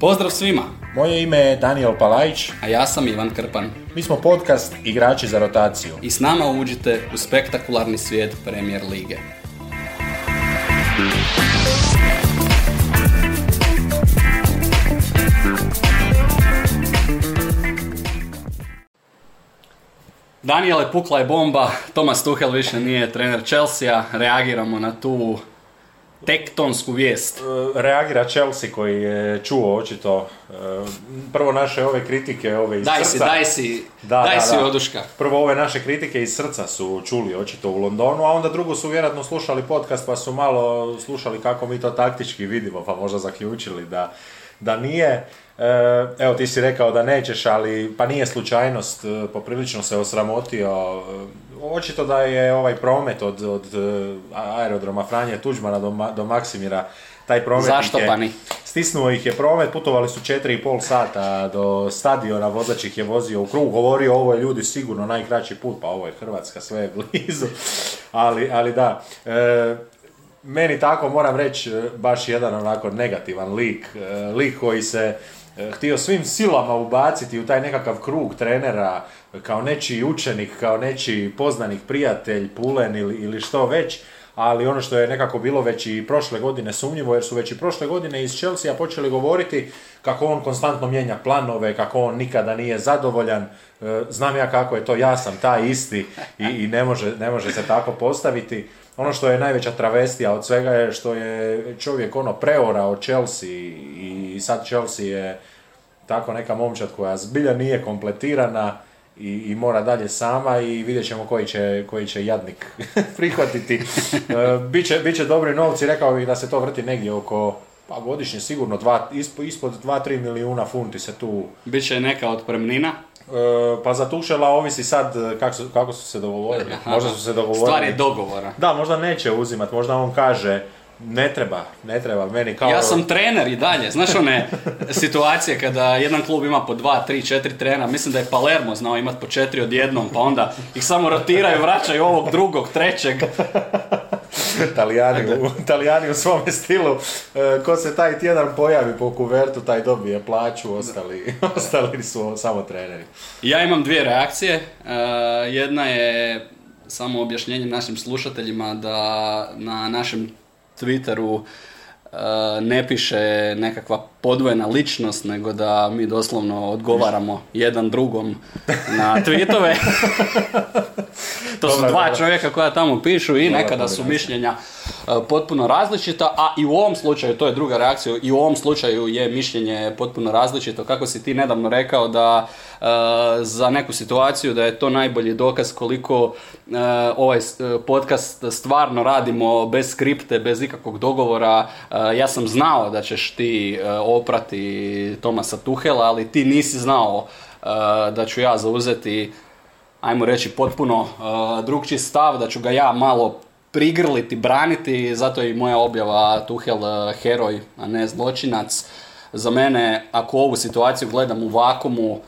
Pozdrav svima, Moje ime je Daniel Palajić, a ja sam Ivan Krpan. Mi smo podcast Igrači za rotaciju. i s nama uđite u spektakularni svijet Premier Lige. Daniele, pukla je bomba, Thomas Tuchel više nije trener Chelsea, reagiramo na tu tektonsku vijest. E, Reagira Chelsea koji je čuo očito e, prvo naše ove kritike ove iz Daj srca. si, daj si, Da, daj da, si da. oduška. Prvo ove naše kritike iz srca su čuli očito u Londonu, a onda drugo su vjerojatno slušali podcast pa su malo slušali kako mi to taktički vidimo, pa možda zaključili da, da nije. E, evo ti si rekao da nećeš, ali pa nije slučajnost, e, poprilično se osramotio. E, Očito da je ovaj promet od, od aerodroma Franje Tuđmana do, do Maksimira, taj promet ih je- Zaštopani. Stisnuo ih je promet, putovali su 4,5 sata do stadiona, vozač ih je vozio u krug, govorio ovo je ljudi sigurno najkraći put, pa ovo je Hrvatska, sve je blizu, ali, ali da. E, meni tako moram reći baš jedan onako negativan lik, lik koji se htio svim silama ubaciti u taj nekakav krug trenera kao nečiji učenik, kao nečiji poznanik prijatelj, pulen ili, ili što već, ali ono što je nekako bilo već i prošle godine sumnjivo, jer su već i prošle godine iz Chelsea počeli govoriti kako on konstantno mijenja planove, kako on nikada nije zadovoljan. E, Znam ja kako je to, ja sam taj isti i, i ne, može, ne može se tako postaviti. Ono što je najveća travestija od svega je što je čovjek ono preorao Chelsea i sad Chelsea je tako neka momčad koja zbilja nije kompletirana i, i mora dalje sama i vidjet ćemo koji će, koji će jadnik prihvatiti. E, biće, biće dobri novci, rekao bih da se to vrti negdje oko pa godišnje sigurno dva, ispod, ispod 2-3 milijuna funti se tu Biće neka otpremnina. E, pa za Tušela ovisi sad kako su, kako su se dogovorili. Aha. Možda su se dogovorili. Stvar je dogovora. Da, možda neće uzimat, možda on kaže ne treba, ne treba, meni kao... Ja sam trener i dalje. Znaš one situacije kada jedan klub ima po dva, tri, četiri trenera. Mislim da je Palermo znao imati po četiri odjednom, pa onda ih samo rotiraju, vraćaju ovog drugog, trećeg. Talijani, u, Talijani u svome stilu, e, ko se taj tjedan pojavi po kuvertu, taj dobije plaću, ostali, ostali su samo treneri. Ja imam dvije reakcije. E, jedna je samo objašnjenje našim slušateljima da na našem Twitteru e, ne piše nekakva podvojena ličnost, nego da mi doslovno odgovaramo jedan drugom na tweetove. to su dva čovjeka koja tamo pišu i nekada su mišljenja e, potpuno različita, a i u ovom slučaju, to je druga reakcija, i u ovom slučaju je mišljenje potpuno različito. Kako si ti nedavno rekao da e, za neku situaciju da je to najbolji dokaz koliko e, ovaj podcast stvarno radimo bez skripte, bez ikakvog dogovora. E, ja sam znao da ćeš ti oprati Tomasa Tuhela, ali ti nisi znao e, da ću ja zauzeti ajmo reći potpuno uh, drugčiji stav, da ću ga ja malo prigrliti, braniti, zato je i moja objava Tuhel uh, heroj, a ne zločinac. Za mene, ako ovu situaciju gledam u vakumu,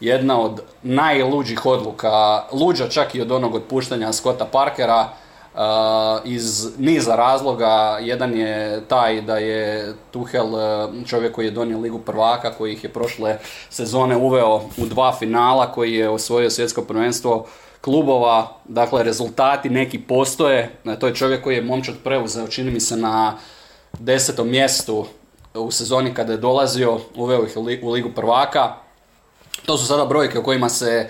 jedna od najluđih odluka, luđa čak i od onog otpuštanja Scotta Parkera, uh, iz niza razloga. Jedan je taj da je Tuhel uh, čovjek koji je donio ligu prvaka, koji ih je prošle sezone uveo u dva finala, koji je osvojio svjetsko prvenstvo klubova, dakle rezultati neki postoje. E, To je čovjek koji je momčad preuzeo, čini mi se na desetom mjestu u sezoni kada je dolazio, uveo ih u ligu prvaka. To su sada brojke o kojima se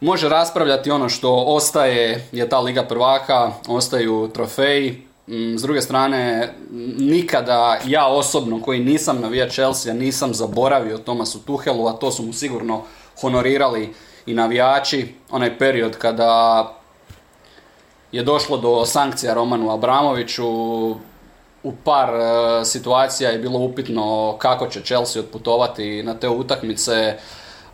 može raspravljati ono što ostaje je ta Liga prvaka, ostaju trofeji. Mm, S druge strane, nikada ja osobno koji nisam navija Chelsea nisam zaboravio Tomasu Tuhelu, a to su mu sigurno honorirali i navijači. Onaj period kada je došlo do sankcija Romanu Abramoviću, u par e, situacija je bilo upitno kako će Chelsea otputovati na te utakmice,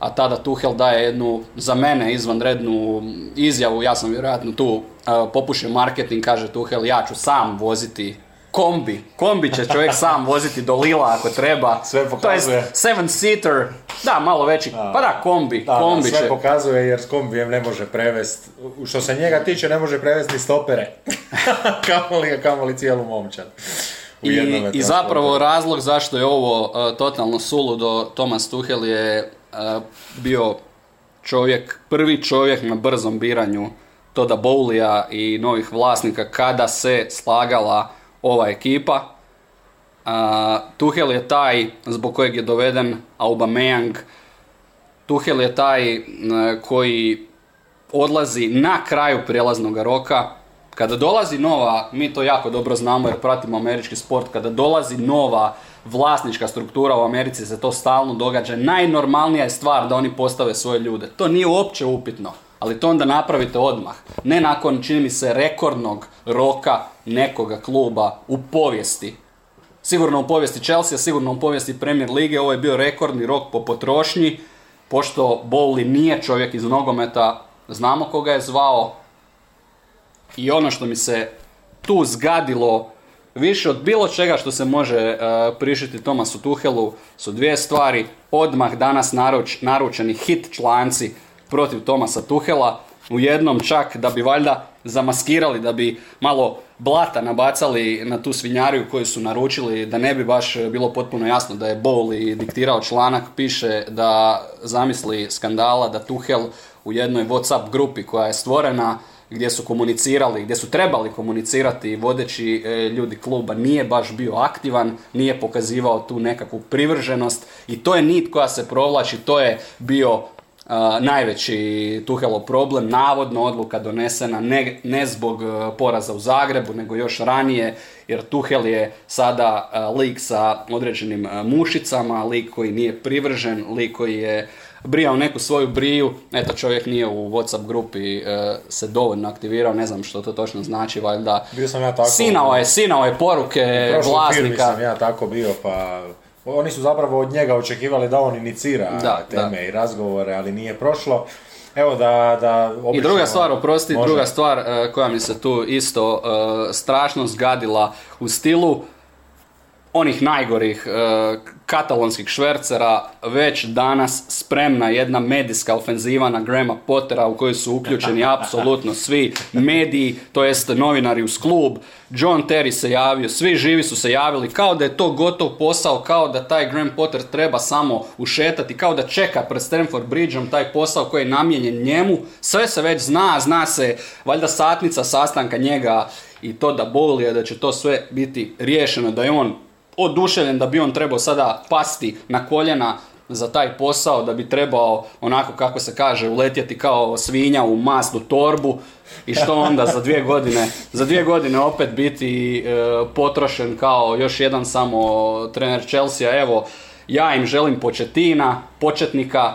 a tada Tuchel daje jednu, za mene, izvanrednu izjavu, ja sam vjerojatno tu e, popušio marketing, kaže Tuchel, ja ću sam voziti kombi. Kombi će čovjek sam voziti do Lila ako treba. Sve pokazuje. To je seven seater, da, malo veći. Pa da, kombi. Da, kombi sve će. pokazuje jer s kombijem ne može prevest, što se njega tiče ne može prevesti ni stopere. kamoli, kamoli cijelu momčad. I, I zapravo razlog zašto je ovo uh, totalno suludo, Thomas Tuchel je uh, bio čovjek, prvi čovjek na brzom biranju Toda Bowlija i novih vlasnika kada se slagala ova ekipa. Uh, Tuchel je taj zbog kojeg je doveden Aubameyang. Tuchel je taj uh, koji odlazi na kraju prijelaznog roka. Kada dolazi nova, mi to jako dobro znamo jer pratimo američki sport, kada dolazi nova vlasnička struktura u Americi se to stalno događa. Najnormalnija je stvar da oni postave svoje ljude. To nije uopće upitno, ali to onda napravite odmah. Ne nakon, čini mi se, rekordnog roka nekoga kluba u povijesti. Sigurno u povijesti Chelsea, sigurno u povijesti Premier Lige, ovo je bio rekordni rok po potrošnji, pošto Bowley nije čovjek iz nogometa, znamo koga je zvao, i ono što mi se tu zgadilo više od bilo čega što se može e, prišiti Tomasu Tuhelu su dvije stvari. Odmah danas naruč, naručeni hit članci protiv Tomasa Tuhela. U jednom čak da bi valjda zamaskirali, da bi malo blata nabacali na tu svinjariju koju su naručili, da ne bi baš bilo potpuno jasno da je Bowley diktirao članak, piše da zamisli skandala da Tuhel u jednoj Whatsapp grupi koja je stvorena gdje su komunicirali, gdje su trebali komunicirati vodeći e, ljudi kluba nije baš bio aktivan, nije pokazivao tu nekakvu privrženost i to je nit koja se provlači, to je bio a, najveći Tuhelov problem, navodno odluka donesena ne, ne zbog e, poraza u Zagrebu, nego još ranije, jer Tuhel je sada a, lik sa određenim a, mušicama, lik koji nije privržen, lik koji je brijao neku svoju briju, eto čovjek nije u Whatsapp grupi e, se dovoljno aktivirao, ne znam što to točno znači, valjda Bio sam ja tako... sinao je, sinao je poruke vlasnika. sam ja tako bio, pa... Oni su zapravo od njega očekivali da on inicira Da, teme da. i razgovore, ali nije prošlo. Evo da, da I druga stvar, oprosti, Može. druga stvar e, koja mi se tu isto e, strašno zgadila u stilu onih najgorih e, katalonskih švercera, već danas spremna jedna medijska ofenziva na Grahama Pottera u kojoj su uključeni apsolutno svi mediji, to jest novinari uz klub. John Terry se javio, svi živi su se javili, kao da je to gotov posao, kao da taj Graham Potter treba samo ušetati, kao da čeka pred Stamford Bridgeom taj posao koji je namijenjen njemu. Sve se već zna, zna se valjda satnica sastanka njega i to da boli, da će to sve biti riješeno, da je on oduševljen da bi on trebao sada pasti na koljena za taj posao, da bi trebao onako kako se kaže uletjeti kao svinja u masnu torbu i što onda za dvije godine, za dvije godine opet biti e, potrošen kao još jedan samo trener Chelsea, evo ja im želim početina, početnika,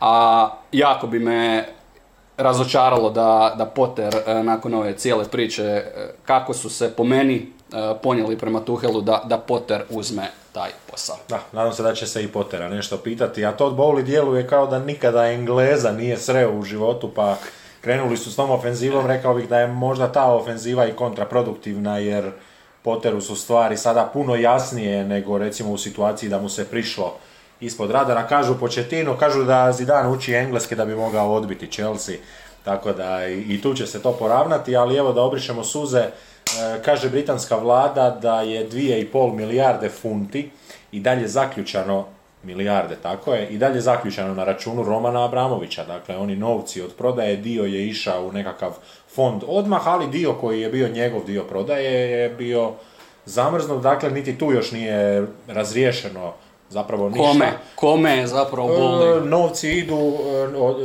a jako bi me razočaralo da, da Potter e, nakon ove cijele priče e, kako su se po meni ponijeli prema Tuhelu da, da Potter uzme taj posao. Da, nadam se da će se i Pottera nešto pitati, a Todd Bowley djeluje kao da nikada Engleza nije sreo u životu, pa krenuli su s tom ofenzivom, rekao bih da je možda ta ofenziva i kontraproduktivna, jer Potteru su stvari sada puno jasnije nego recimo u situaciji da mu se prišlo ispod radara. Kažu Početino, kažu da Zidane uči engleski da bi mogao odbiti Chelsea, tako da i, i tu će se to poravnati, ali evo da obrišemo suze, e, kaže britanska vlada da je 2,5 milijarde funti i dalje zaključano milijarde, tako je, i dalje zaključano na računu Romana Abramovića, dakle oni novci od prodaje, dio je išao u nekakav fond odmah, ali dio koji je bio njegov dio prodaje je bio zamrznut, dakle niti tu još nije razriješeno zapravo ništa. Kome? Kome je zapravo boli? E, novci idu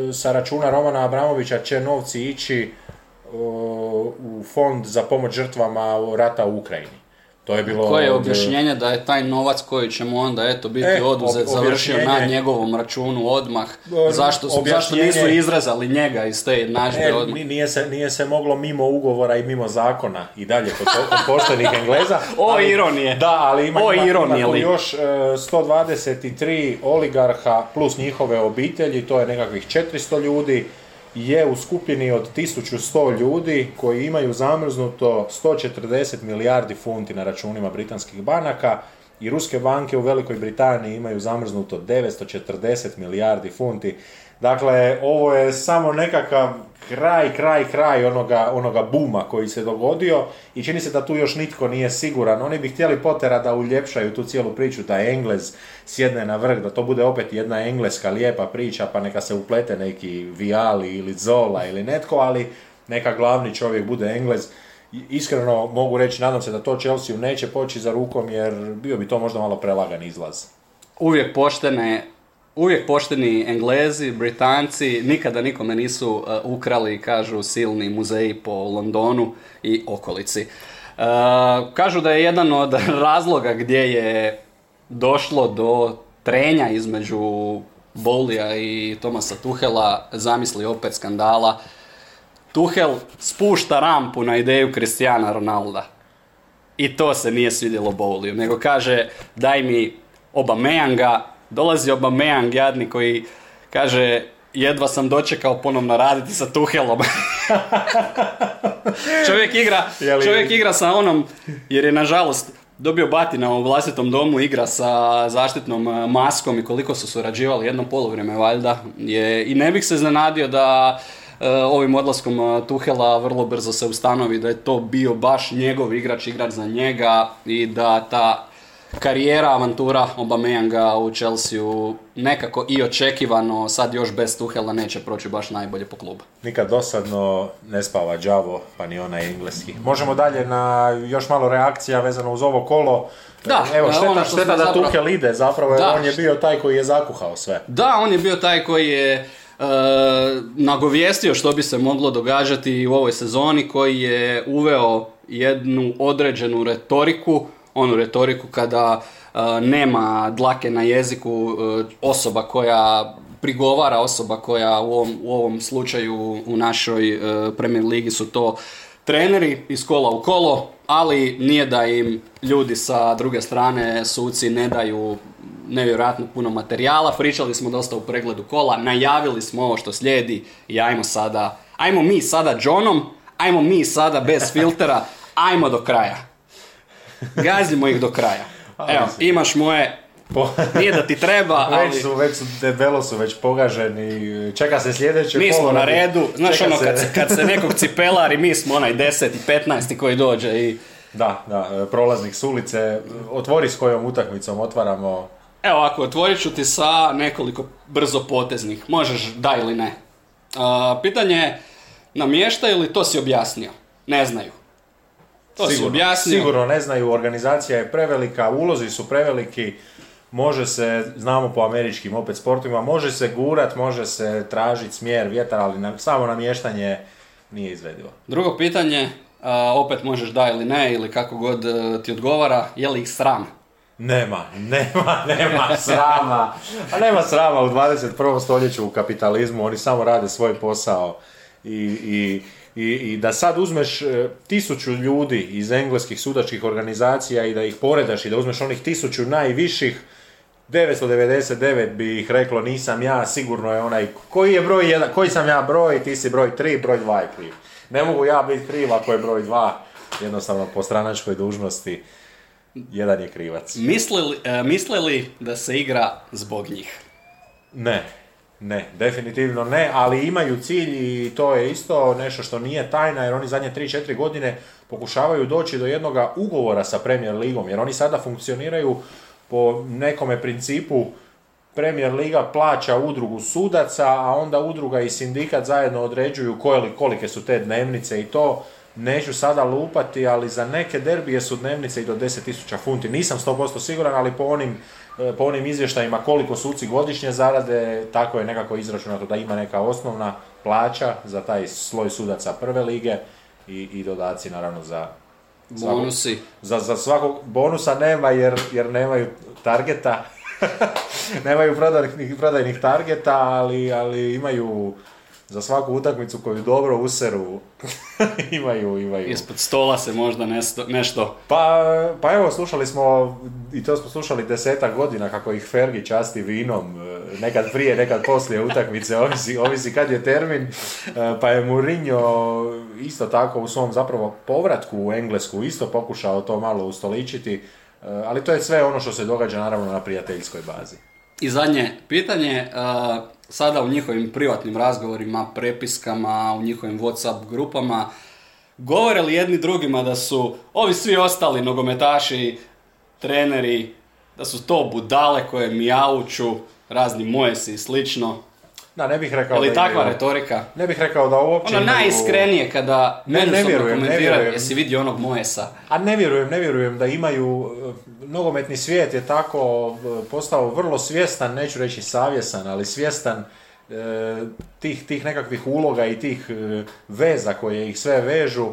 e, sa računa Romana Abramovića će novci ići e, u fond za pomoć žrtvama rata u Ukrajini. To je bilo Koje je objašnjenje da je taj novac koji će mu onda eto biti E, oduzet ob- završio na njegovom računu odmah? Zašto, zašto nisu izrezali njega iz te jednadžbe E, odmah? ni- nije, se, nije se moglo mimo ugovora i mimo zakona i dalje kod, kod poštenih Engleza. O, ali- ironije. Da, ali ima, O, ima, ironije ima tu još e, 123 oligarha plus njihove obitelji, to je nekakvih 400 ljudi je u skupini od 1100 ljudi koji imaju zamrznuto 140 milijardi funti na računima britanskih banaka i ruske banke u Velikoj Britaniji imaju zamrznuto 940 milijardi funti. Dakle, ovo je samo nekakav kraj, kraj, kraj onoga, onoga buma koji se dogodio i čini se da tu još nitko nije siguran. Oni bi htjeli potera da uljepšaju tu cijelu priču, da Englez sjedne na vrh, da to bude opet jedna engleska lijepa priča, pa neka se uplete neki Viali ili Zola ili netko, ali neka glavni čovjek bude Englez. Iskreno mogu reći, nadam se da to Chelsea neće poći za rukom, jer bio bi to možda malo prelagan izlaz. Uvijek poštene uvijek pošteni Englezi, Britanci, nikada nikome nisu uh, ukrali, kažu, silni muzeji po Londonu i okolici. Uh, kažu da je jedan od razloga gdje je došlo do trenja između Bolija i Tomasa Tuhela, zamisli opet skandala, Tuhel spušta rampu na ideju Kristijana Ronalda. I to se nije svidjelo Bowliju, nego kaže daj mi Obameyanga, dolazi Obameyang jadni koji kaže jedva sam dočekao ponovno raditi sa Tuhelom. čovjek igra, čovjek igra sa onom, jer je nažalost dobio batina u vlastitom domu, igra sa zaštitnom e, maskom i koliko su surađivali jedno polovrijeme valjda. Je, I ne bih se zanadio da e, ovim odlaskom e, Tuhela vrlo brzo se ustanovi da je to bio baš njegov igrač, igrač za njega i da ta karijera, avantura Obameyanga u Chelsea nekako i očekivano, sad još bez Tuhela neće proći baš najbolje po klubu. Nikad dosadno ne spava Đavo, pa ni onaj engleski. Možemo dalje na još malo reakcija vezano uz ovo kolo. Da, Evo, šteta, ono šteta da zapravo... Tuhel ide, zapravo da. on je bio taj koji je zakuhao sve. Da, on je bio taj koji je uh, nagovijestio što bi se moglo događati u ovoj sezoni, koji je uveo jednu određenu retoriku onu retoriku kada e, nema dlake na jeziku e, osoba koja prigovara, osoba koja u ovom, u ovom slučaju u našoj e, Premier Ligi su to treneri iz kola u kolo, ali nije da im ljudi sa druge strane, suci, ne daju nevjerojatno puno materijala. Pričali smo dosta u pregledu kola, najavili smo ovo što slijedi i ajmo sada, ajmo mi sada Johnom, ajmo mi sada bez filtera, ajmo do kraja. Gazimo ih do kraja. Evo, imaš moje Nije da ti treba, ali... Već su, već su, debelo su već pogaženi, čeka se sljedeće Mi smo na redu, znaš ono, kad, se, kad se nekog cipelari, mi smo onaj 10 i 15 koji dođe i... Da, da, prolaznik s ulice, otvori s kojom utakmicom otvaramo... Evo, ako otvorit ću ti sa nekoliko brzo poteznih, možeš da ili ne. Uh, pitanje je, namješta ili to si objasnio? Ne znaju. To sigurno, Sigurno ne znaju, organizacija je prevelika, ulozi su preveliki, može se, znamo po američkim opet sportovima, može se gurat, može se tražiti smjer, vjetar, ali na, samo namještanje nije izvedivo. Drugo pitanje, opet možeš da ili ne, ili kako god e, ti odgovara, je li ih sram? Nema, nema, nema srama. A nema srama u 21. stoljeću u kapitalizmu, oni samo rade svoj posao i, i i, i da sad uzmeš e, tisuću ljudi iz engleskih sudačkih organizacija i da ih poredaš i da uzmeš onih tisuću najviših, 999 bi ih reklo nisam ja, sigurno je onaj, koji je broj jedan, koji sam ja broj, ti si broj 3, broj 2 je kriv. Ne mogu ja biti kriv ako je broj 2, jednostavno po stranačkoj dužnosti, jedan je krivac. Misle li da se igra zbog njih? Ne, ne, definitivno ne, ali imaju cilj i to je isto nešto što nije tajna jer oni zadnje 3-4 godine pokušavaju doći do jednog ugovora sa Premier Ligom jer oni sada funkcioniraju po nekome principu Premier Liga plaća udrugu sudaca, a onda udruga i sindikat zajedno određuju koje, kolike su te dnevnice i to neću sada lupati, ali za neke derbije su dnevnice i do 10.000 funti. Nisam 100% siguran, ali po onim po onim izvještajima koliko suci godišnje zarade, tako je nekako izračunato da ima neka osnovna plaća za taj sloj sudaca prve lige i, i dodaci naravno za bonusi. Za, za svakog bonusa nema jer, jer nemaju targeta, nemaju prodajnih, prodajnih targeta, ali, ali imaju za svaku utakmicu koju dobro useru imaju, imaju. Ispod stola se možda nesto, nešto... Pa, pa evo, slušali smo, i to smo slušali desetak godina kako ih Fergi časti vinom, e, nekad prije, nekad poslije utakmice, ovisi, ovisi kad je termin, E, pa je Mourinho isto tako u svom zapravo povratku u Englesku isto pokušao to malo ustoličiti, e, ali to je sve ono što se događa naravno na prijateljskoj bazi. I zadnje pitanje, uh, sada u njihovim privatnim razgovorima, prepiskama, u njihovim Whatsapp grupama, govore li jedni drugima da su ovi svi ostali nogometaši, treneri, da su to budale koje mijauču, razni mojesi i slično? Da, ne bih rekao Ali da takva imaju- retorika? Ne bih rekao da uopće Ono imaju- najiskrenije kada Ne, ne vjerujem, ne vjerujem. jesi vidio onog mojesa? A ne vjerujem, ne vjerujem da imaju, e, nogometni svijet je tako e, postao vrlo svjestan, neću reći savjesan, ali svjestan e, tih, tih nekakvih uloga i tih veza koje ih sve vežu.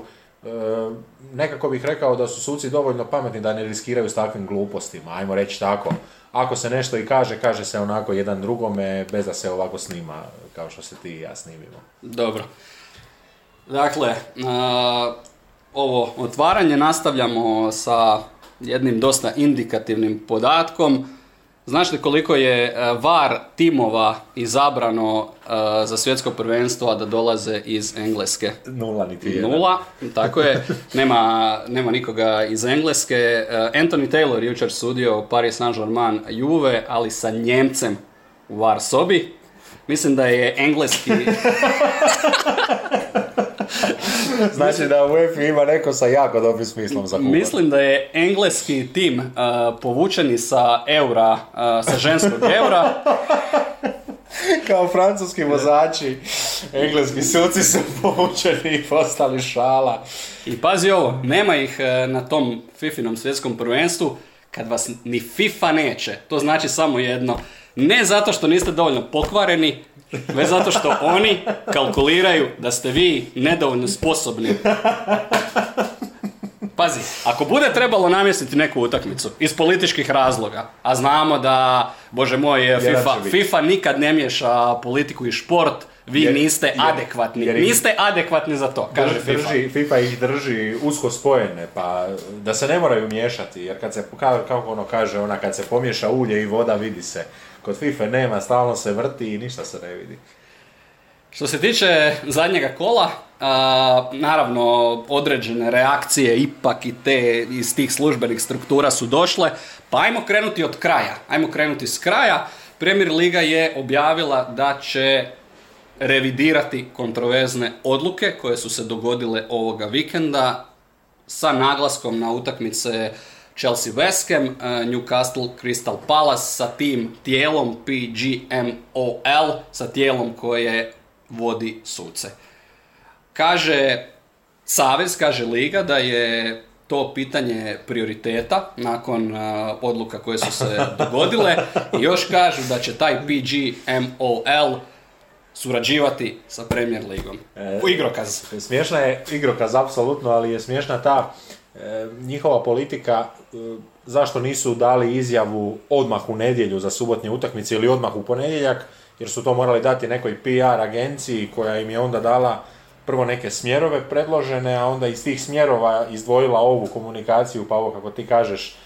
E, nekako bih rekao da su suci dovoljno pametni da ne riskiraju s takvim glupostima, ajmo reći tako. Ako se nešto i kaže, kaže se onako jedan drugome, bez da se ovako snima, kao što se ti i ja snimimo. Dobro. Dakle, ovo otvaranje nastavljamo sa jednim dosta indikativnim podatkom. Znaš li koliko je e, VAR timova izabrano e, za svjetsko prvenstvo, a da dolaze iz Engleske? Nula niti jedan. Nula, tako je. Nema, nema nikoga iz Engleske. E, Anthony Taylor jučer sudio Paris Saint-Germain Juve, ali sa Njemcem u VAR sobi. Mislim da je engleski... Znači da u UEFA ima neko sa jako dobrim smislom za humor. Mislim da je engleski tim uh, povučeni sa eura, uh, sa ženskog eura. Kao francuski vozači, engleski suci su povučeni i postali šala. I pazi ovo, nema ih uh, na tom Fifinom svjetskom prvenstvu kad vas ni FIFA neće. To znači samo jedno. Ne zato što niste dovoljno pokvareni, već zato što oni kalkuliraju da ste vi nedovoljno sposobni. Pazi, ako bude trebalo namjestiti neku utakmicu iz političkih razloga, a znamo da, bože moj, FIFA. FIFA nikad ne miješa politiku i šport, vi Jer- niste jer- adekvatni. jer ih- niste adekvatni za to, kaže FIFA. Drži, FIFA ih drži usko spojene, pa da se ne moraju miješati, jer kad se, kao, kako ono kaže, ona kad se pomiješa ulje i voda vidi se. Kod FIFA nema, stalno se vrti i ništa se ne vidi. Što se tiče zadnjega kola, a, naravno određene reakcije ipak i te iz tih službenih struktura su došle, pa ajmo krenuti od kraja. Ajmo krenuti s kraja. Premier Liga je objavila da će revidirati kontroverzne odluke koje su se dogodile ovoga vikenda sa naglaskom na utakmice Chelsea West Ham, eh, Newcastle Crystal Palace sa tim tijelom PGMOL, sa tijelom koje vodi suce. Kaže Savez, kaže Liga da je to pitanje prioriteta nakon eh, odluka koje su se dogodile i još kažu da će taj PGMOL surađivati sa Premier Ligom. E, igrokaz. Smiješna je igrokaz, apsolutno, ali je smiješna ta e, njihova politika e, zašto nisu dali izjavu odmah u nedjelju za subotnje utakmice ili odmah u ponedjeljak, jer su to morali dati nekoj PR agenciji koja im je onda dala prvo neke smjerove predložene, a onda iz tih smjerova izdvojila ovu komunikaciju, pa ovo kako ti kažeš,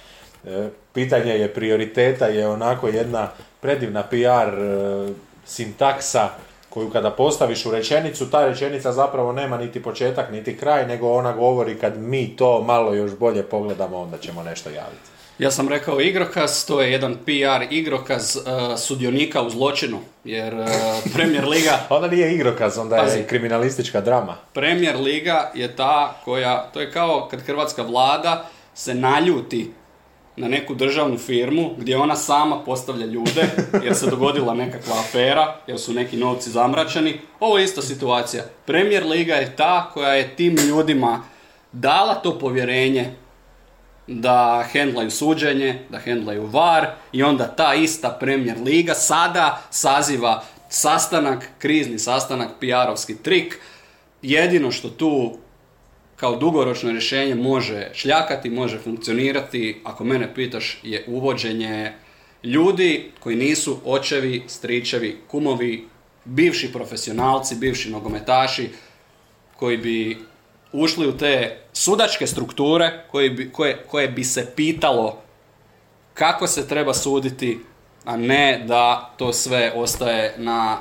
e, pitanje je prioriteta, je onako jedna predivna PR e, sintaksa koju kada postaviš u rečenicu, ta rečenica zapravo nema niti početak niti kraj, nego ona govori kad mi to malo još bolje pogledamo, onda ćemo nešto javiti. Ja sam rekao igrokaz, to je jedan PR igrokaz uh, sudionika u zločinu, jer uh, Premier Liga Onda nije igrokaz, onda Pazi. je kriminalistička drama. Premier Liga je ta koja, to je kao kad hrvatska vlada se naljuti na neku državnu firmu gdje ona sama postavlja ljude jer se dogodila nekakva afera, jer su neki novci zamračeni. Ovo je ista situacija. Premier Liga je ta koja je tim ljudima dala to povjerenje da hendlaju suđenje, da hendlaju VAR i onda ta ista Premier Liga sada saziva sastanak, krizni sastanak, PR-ovski trik. Jedino što tu kao dugoročno rješenje može šljakati, može funkcionirati, ako mene pitaš, je uvođenje ljudi koji nisu očevi, stričevi, kumovi, bivši profesionalci, bivši nogometaši koji bi ušli u te sudačke strukture koji bi, koje, koje bi se pitalo kako se treba suditi, a ne da to sve ostaje na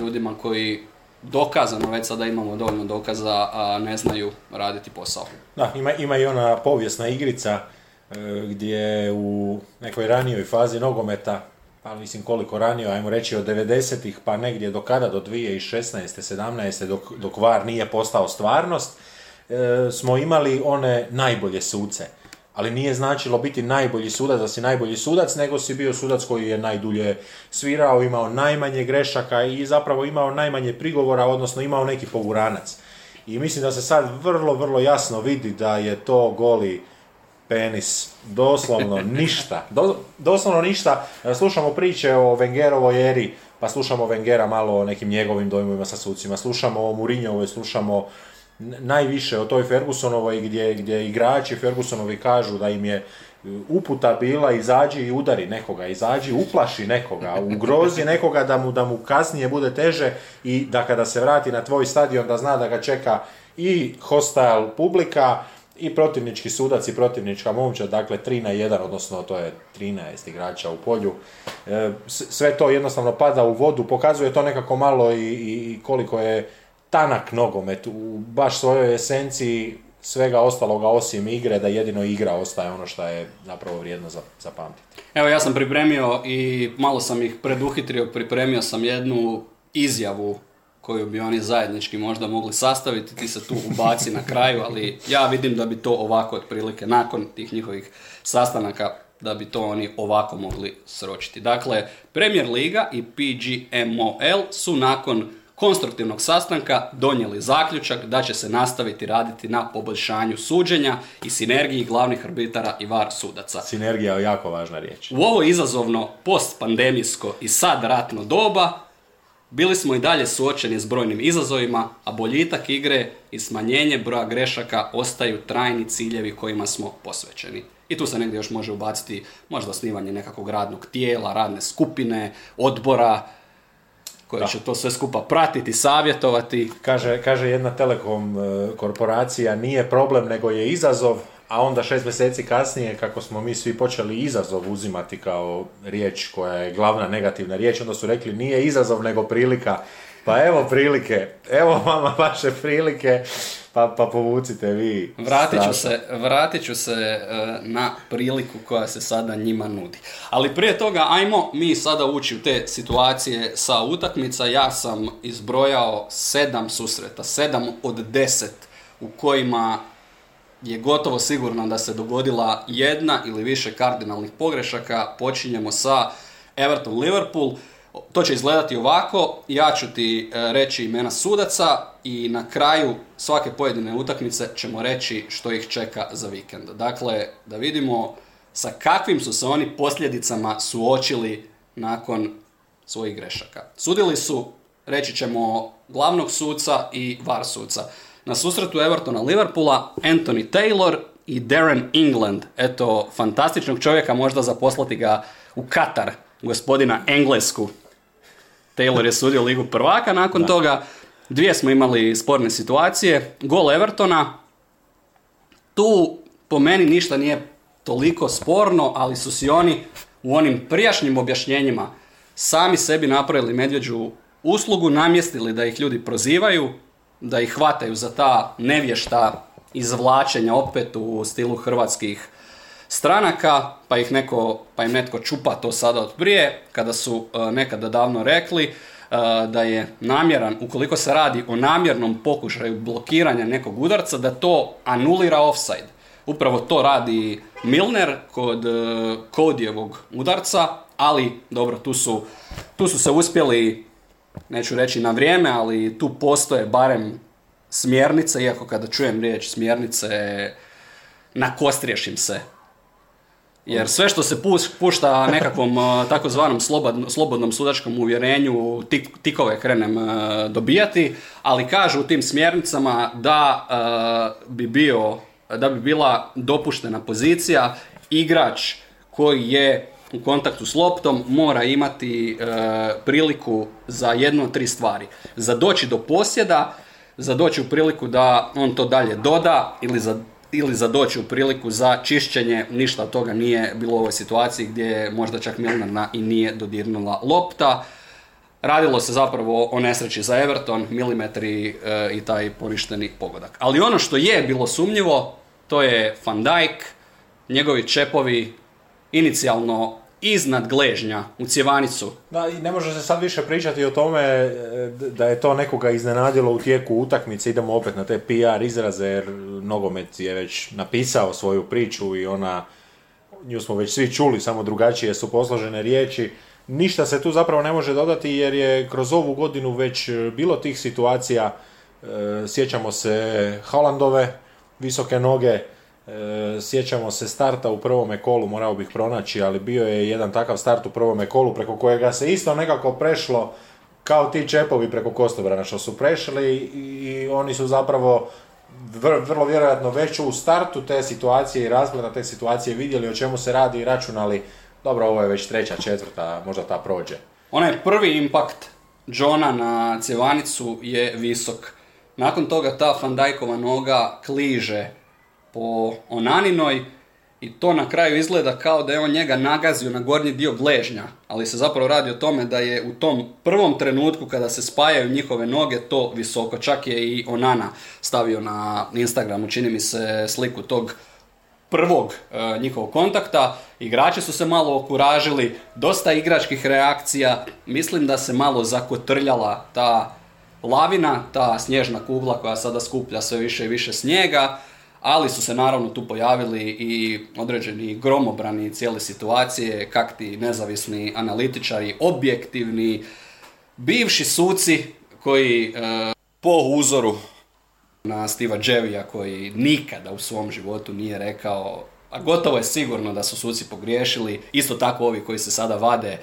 ljudima koji dokazano, već sada imamo dovoljno dokaza, a ne znaju raditi posao. Da, ima, ima i ona povijesna igrica e, gdje u nekoj ranijoj fazi nogometa, pa mislim koliko ranije, ajmo reći od 90-ih pa negdje do kada, do 2016. 17. dok, dok VAR nije postao stvarnost, e, smo imali one najbolje suce. Ali nije značilo biti najbolji sudac da si najbolji sudac, nego si bio sudac koji je najdulje svirao, imao najmanje grešaka i zapravo imao najmanje prigovora, odnosno imao neki poguranac. I mislim da se sad vrlo, vrlo jasno vidi da je to goli penis, doslovno ništa, Do, doslovno ništa. Slušamo priče o Wengerovoj eri, pa slušamo Wengera malo o nekim njegovim dojmovima sa sucima, slušamo o Mourinhovoj, slušamo najviše o toj Fergusonovoj gdje, gdje igrači Fergusonovi kažu da im je uputa bila izađi i udari nekoga, izađi uplaši nekoga, ugrozi nekoga da mu, da mu kasnije bude teže i da kada se vrati na tvoj stadion da zna da ga čeka i hostile publika i protivnički sudac i protivnička momčad, dakle 3 na 1, odnosno to je 13 igrača u polju. E, sve to jednostavno pada u vodu, pokazuje to nekako malo i, i koliko je tanak nogomet u baš svojoj esenciji svega ostaloga osim igre, da jedino igra ostaje ono što je zapravo vrijedno za, za pamtiti. Evo ja sam pripremio i malo sam ih preduhitrio, pripremio sam jednu izjavu koju bi oni zajednički možda mogli sastaviti, ti se tu ubaci na kraju, ali ja vidim da bi to ovako otprilike nakon tih njihovih sastanaka da bi to oni ovako mogli sročiti. Dakle, Premier Liga i PGMOL su nakon konstruktivnog sastanka donijeli zaključak da će se nastaviti raditi na poboljšanju suđenja i sinergiji glavnih arbitara i var sudaca. Sinergija je jako važna riječ. U ovo izazovno postpandemijsko i sad ratno doba bili smo i dalje suočeni s brojnim izazovima, a boljitak igre i smanjenje broja grešaka ostaju trajni ciljevi kojima smo posvećeni. I tu se negdje još može ubaciti možda osnivanje nekakvog radnog tijela, radne skupine, odbora, koje će to sve skupa pratiti, savjetovati. Kaže, kaže jedna telekom e, korporacija, nije problem nego je izazov, a onda šest mjeseci kasnije, kako smo mi svi počeli izazov uzimati kao riječ koja je glavna negativna riječ, onda su rekli nije izazov nego prilika. Pa evo prilike, evo vama vaše prilike, pa, pa povucite vi. Vratit ću, se, vratit ću se e, na priliku koja se sada njima nudi. Ali prije toga, ajmo mi sada ući u te situacije sa utakmica. Ja sam izbrojao sedam susreta, sedam od deset u kojima je gotovo sigurno da se dogodila jedna ili više kardinalnih pogrešaka. Počinjemo sa Everton Liverpool. To će izgledati ovako, ja ću ti e, reći imena sudaca i na kraju svake pojedine utakmice ćemo reći što ih čeka za vikend. Dakle, da vidimo sa kakvim su se oni posljedicama suočili nakon svojih grešaka. Sudili su, reći ćemo, glavnog suca i var suca. Na susretu Evertona Liverpoola Anthony Taylor i Darren England. Eto, fantastičnog čovjeka možda zaposlati ga u Katar, gospodina Englesku. Taylor je sudio ligu prvaka, nakon toga dvije smo imali sporne situacije. Gol Evertona, tu po meni ništa nije toliko sporno, ali su si oni u onim prijašnjim objašnjenjima sami sebi napravili medvjeđu uslugu, namjestili da ih ljudi prozivaju, da ih hvataju za ta nevješta izvlačenja opet u stilu hrvatskih stranaka, pa ih neko, pa im netko čupa to sada od prije, kada su e, nekada davno rekli e, da je namjeran, ukoliko se radi o namjernom pokušaju blokiranja nekog udarca, da to anulira offside. Upravo to radi Milner kod uh, Kodijevog udarca, ali dobro, tu su, tu su se uspjeli, neću reći na vrijeme, ali tu postoje barem smjernice, iako kada čujem riječ smjernice, nakostriješim se jer sve što se pušta nekakvom takozvanom slobodnom sudačkom uvjerenju, tikove krenem dobijati, ali kažu u tim smjernicama da bi bio, da bi bila dopuštena pozicija igrač koji je u kontaktu s loptom mora imati e, priliku za jednu od tri stvari. Za doći do posjeda, za doći u priliku da on to dalje doda ili za ili za doći u priliku za čišćenje, ništa od toga nije bilo u ovoj situaciji gdje je možda čak Milnarna i nije dodirnula lopta. Radilo se zapravo o nesreći za Everton, milimetri e, i taj poništeni pogodak. Ali ono što je bilo sumnjivo, to je Van Dijk, njegovi čepovi inicijalno iznad gležnja u cjevanicu. Da, i ne može se sad više pričati o tome e, da je to nekoga iznenadilo u tijeku utakmice. Idemo opet na te PR izraze jer nogomet je već napisao svoju priču i ona, nju smo već svi čuli, samo drugačije su posložene riječi. Ništa se tu zapravo ne može dodati jer je kroz ovu godinu već bilo tih situacija. E, sjećamo se Holandove, visoke noge, E, sjećamo se starta u prvome kolu, morao bih pronaći, ali bio je jedan takav start u prvome kolu preko kojega se isto nekako prešlo kao ti čepovi preko Kostobrana što su prešli i oni su zapravo vrlo vjerojatno već u startu te situacije i razgleda te situacije vidjeli o čemu se radi i računali dobro ovo je već treća, četvrta, možda ta prođe. Onaj prvi impakt Johna na cjevanicu je visok. Nakon toga ta Fandajkova noga kliže po Onaninoj i to na kraju izgleda kao da je on njega nagazio na gornji dio gležnja, ali se zapravo radi o tome da je u tom prvom trenutku kada se spajaju njihove noge to visoko. Čak je i Onana stavio na Instagramu, čini mi se, sliku tog prvog e, njihovog kontakta. Igrači su se malo okuražili, dosta igračkih reakcija. Mislim da se malo zakotrljala ta lavina, ta snježna kugla koja sada skuplja sve više i više snijega ali su se naravno tu pojavili i određeni gromobrani cijele situacije, kakti nezavisni analitičari, objektivni, bivši suci koji e, po uzoru na Stiva Dževija koji nikada u svom životu nije rekao, a gotovo je sigurno da su suci pogriješili, isto tako ovi koji se sada vade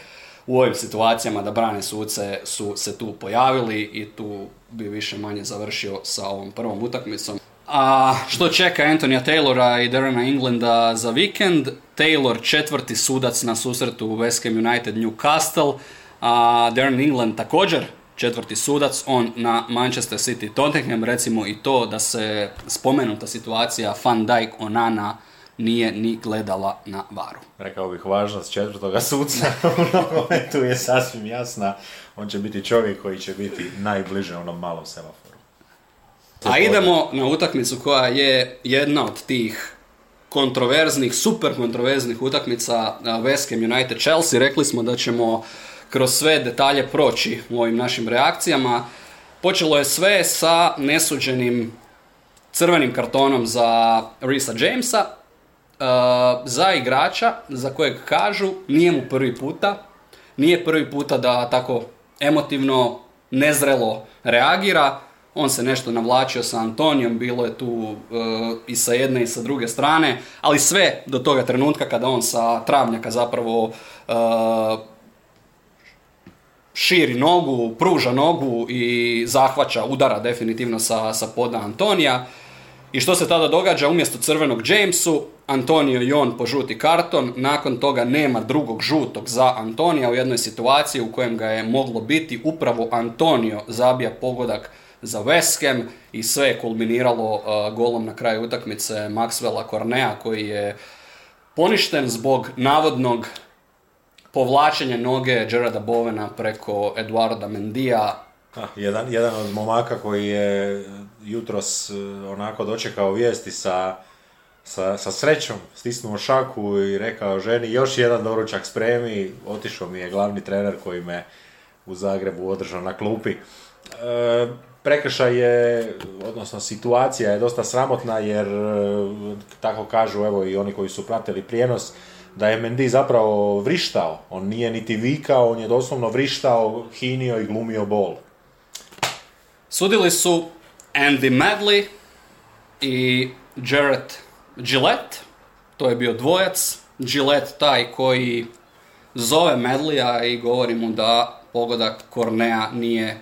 u ovim situacijama da brane suce su se tu pojavili i tu bi više manje završio sa ovom prvom utakmicom. A što čeka Antonija Taylora i Darrena Englanda za vikend? Taylor četvrti sudac na susretu u West Ham United Newcastle, a Darren England također četvrti sudac, on na Manchester City Tottenham, recimo i to da se spomenuta situacija Van Dijk Onana nije ni gledala na varu. Rekao bih važnost četvrtoga suca u nogometu je sasvim jasna. On će biti čovjek koji će biti najbliže onom malom semaforu. A idemo na utakmicu koja je jedna od tih kontroverznih, super kontroverznih utakmica West Ham United Chelsea. Rekli smo da ćemo kroz sve detalje proći u ovim našim reakcijama. Počelo je sve sa nesuđenim crvenim kartonom za Risa Jamesa, za igrača za kojeg kažu nije mu prvi puta, nije prvi puta da tako emotivno, nezrelo reagira, on se nešto navlačio sa Antonijom, bilo je tu eh, i sa jedne i sa druge strane, ali sve do toga trenutka kada on sa travnjaka zapravo uh, širi nogu, pruža nogu i zahvaća, udara definitivno sa, sa poda Antonija. I što se tada događa? Umjesto crvenog Jamesu, Antonio i on požuti karton, nakon toga nema drugog žutog za Antonija u jednoj situaciji u kojem ga je moglo biti. Upravo Antonio zabija pogodak za Ham i sve je kulminiralo uh, golom na kraju utakmice Maxwella Cornea koji je poništen zbog navodnog povlačenja noge Gerarda Bovena preko Eduarda Mendija. jedan, jedan od momaka koji je jutros uh, onako dočekao vijesti sa, sa, sa srećom, stisnuo šaku i rekao ženi još jedan doručak spremi, otišao mi je glavni trener koji me u Zagrebu održao na klupi. E, prekršaj je, odnosno situacija je dosta sramotna jer e, tako kažu evo i oni koji su pratili prijenos da je Mendy zapravo vrištao, on nije niti vikao, on je doslovno vrištao, hinio i glumio bol. Sudili su Andy Madley i Jared Gillette, to je bio dvojac, Gillette taj koji zove Medleya i govori mu da pogodak Kornea nije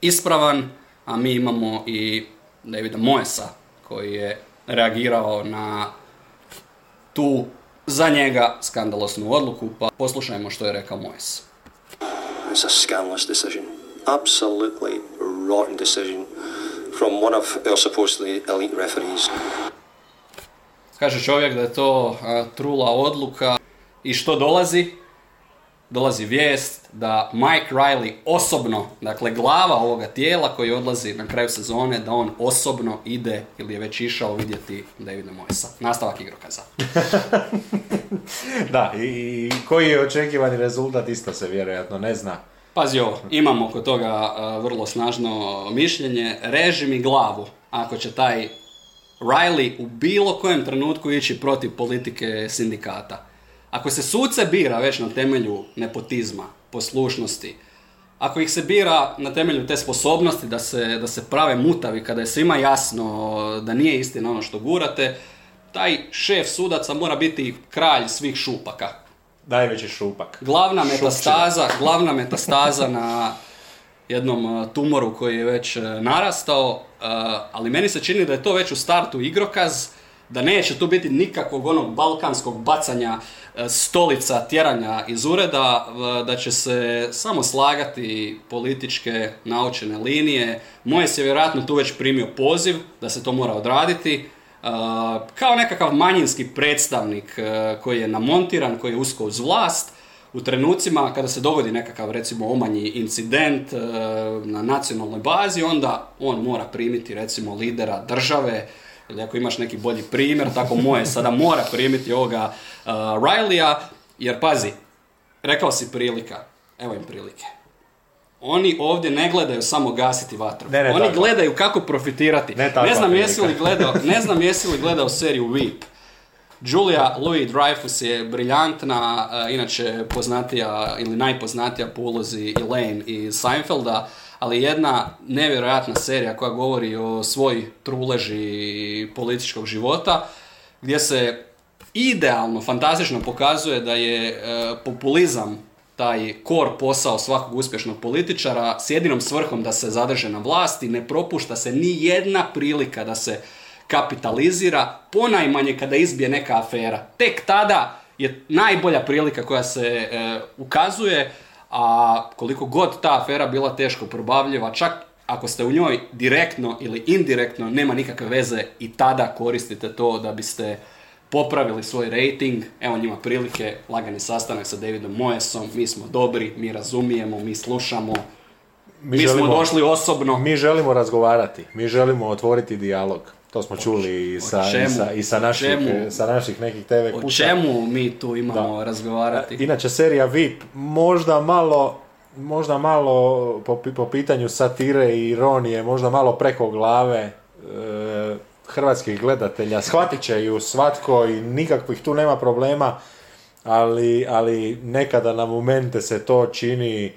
ispravan, a mi imamo i Davida Moesa koji je reagirao na tu za njega skandalosnu odluku, pa poslušajmo što je rekao Moes. It's a scandalous decision. Absolutely rotten decision from one of our supposedly elite referees. Kaže čovjek da je to a, trula odluka i što dolazi? Dolazi vijest da Mike Riley osobno, dakle glava ovoga tijela koji odlazi na kraju sezone, da on osobno ide ili je već išao vidjeti Davida Moesa. Nastavak igrokaza. Da, i, koji je očekivani rezultat isto se vjerojatno ne zna. Pazi ovo, imamo kod toga vrlo snažno mišljenje. Reži mi glavu ako će taj Riley u bilo kojem trenutku ići protiv politike sindikata. Ako se suce bira već na temelju nepotizma, poslušnosti, ako ih se bira na temelju te sposobnosti da se, da se prave mutavi kada je svima jasno da nije istina ono što gurate, taj šef sudaca mora biti kralj svih šupaka. Najveći šupak. Glavna Šupčina. metastaza, glavna metastaza na jednom uh, tumoru koji je već uh, narastao, uh, ali meni se čini da je to već u startu igrokaz, da neće tu biti nikakvog onog balkanskog bacanja uh, stolica, tjeranja iz ureda, uh, da će se samo slagati političke naučene linije. Moje se vjerojatno tu već primio poziv da se to mora odraditi. Uh, kao nekakav manjinski predstavnik koji je namontiran, koji je usko uz vlast, u trenucima kada se dogodi nekakav recimo omanji incident na nacionalnoj bazi, onda on mora primiti recimo lidera države, ili ako imaš neki bolji primjer, tako moje sada mora primiti ovoga uh, Riley-a, jer pazi, rekao si prilika, evo im prilike. Oni ovdje ne gledaju samo gasiti vatru. Ne, ne, Oni tako. gledaju kako profitirati. Ne takva znam jesi li gledao, ne znam jesi li gledao seriju Veep. Julia Louis Dreyfus je briljantna, eh, inače poznatija ili najpoznatija po ulozi Elaine iz Seinfelda, ali jedna nevjerojatna serija koja govori o svoj truleži političkog života, gdje se idealno, fantastično pokazuje da je eh, populizam taj kor posao svakog uspješnog političara s jedinom svrhom da se zadrže na vlasti, ne propušta se ni jedna prilika da se kapitalizira, ponajmanje kada izbije neka afera. Tek tada je najbolja prilika koja se e, ukazuje, a koliko god ta afera bila teško probavljiva, čak ako ste u njoj direktno ili indirektno, nema nikakve veze i tada koristite to da biste popravili svoj rating, evo njima prilike, lagani sastanak sa Davidom Moesom, mi smo dobri, mi razumijemo, mi slušamo, mi, smo želimo- došli osobno. Mi želimo razgovarati, mi želimo otvoriti dijalog. To smo čuli i sa, i čemu? sa, i sa, naših, čemu? sa naših nekih TV O kuća. čemu mi tu imamo Da. razgovarati? Inače, serija VIP možda malo možda malo po, po pitanju satire i ironije, možda malo preko glave e, hrvatskih gledatelja. Shvatit će ju svatko i nikakvih tu nema problema, ali, ali nekada na momente se to čini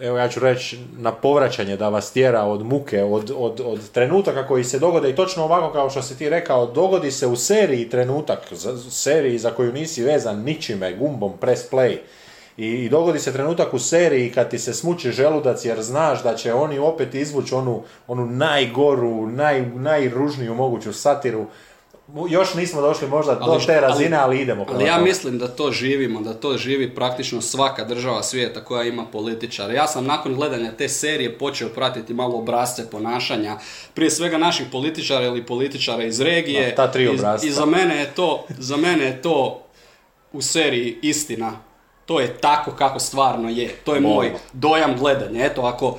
evo ja ću reći, na povraćanje da vas tjera od muke, od, od, od trenutaka koji se dogode i točno ovako kao što si ti rekao, dogodi se u seriji trenutak, za, seriji za koju nisi vezan ničime, gumbom, press play. I, I dogodi se trenutak u seriji kad ti se smuči želudac jer znaš da će oni opet izvući onu, onu najgoru, naj, najružniju moguću satiru. Još nismo došli možda do Ali- te razine, ali, idemo. Ali ja mislim da to živimo, da to živi praktično svaka država svijeta koja ima političara. Ja sam nakon gledanja te serije počeo pratiti malo obrazce ponašanja, prije svega naših političara ili političara iz regije. Ta tri I- obrasca. I, za mene je to, za mene je to u seriji istina. To je tako kako stvarno je. To je moj dojam gledanja. Eto, ako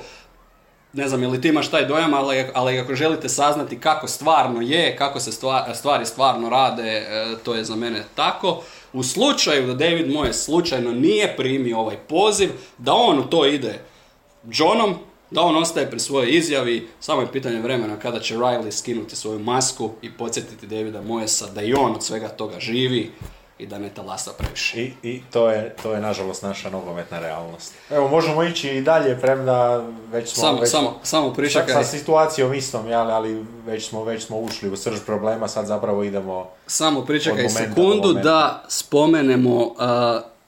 ne znam, ili ti imaš taj dojam, ali, ali ako želite saznati kako stvarno je, kako se stva- stvari stvarno rade, e, to je za mene tako. U slučaju da David Moyes slučajno nije primio ovaj poziv, da on u to ide Johnom, da on ostaje pri svojoj izjavi, samo je pitanje vremena kada će Riley skinuti svoju masku i podsjetiti Davida Moyesa da i on od svega toga živi i da ne talasa previše. I, i to, je, to je nažalost naša nogometna realnost. Evo, možemo ići i dalje, premda već smo... Samo, već, samo, samo sa, pričekaj. sa situacijom istom, jel, ali već smo, već smo ušli u srž problema, sad zapravo idemo... Samo pričekaj momenta sekundu da spomenemo uh,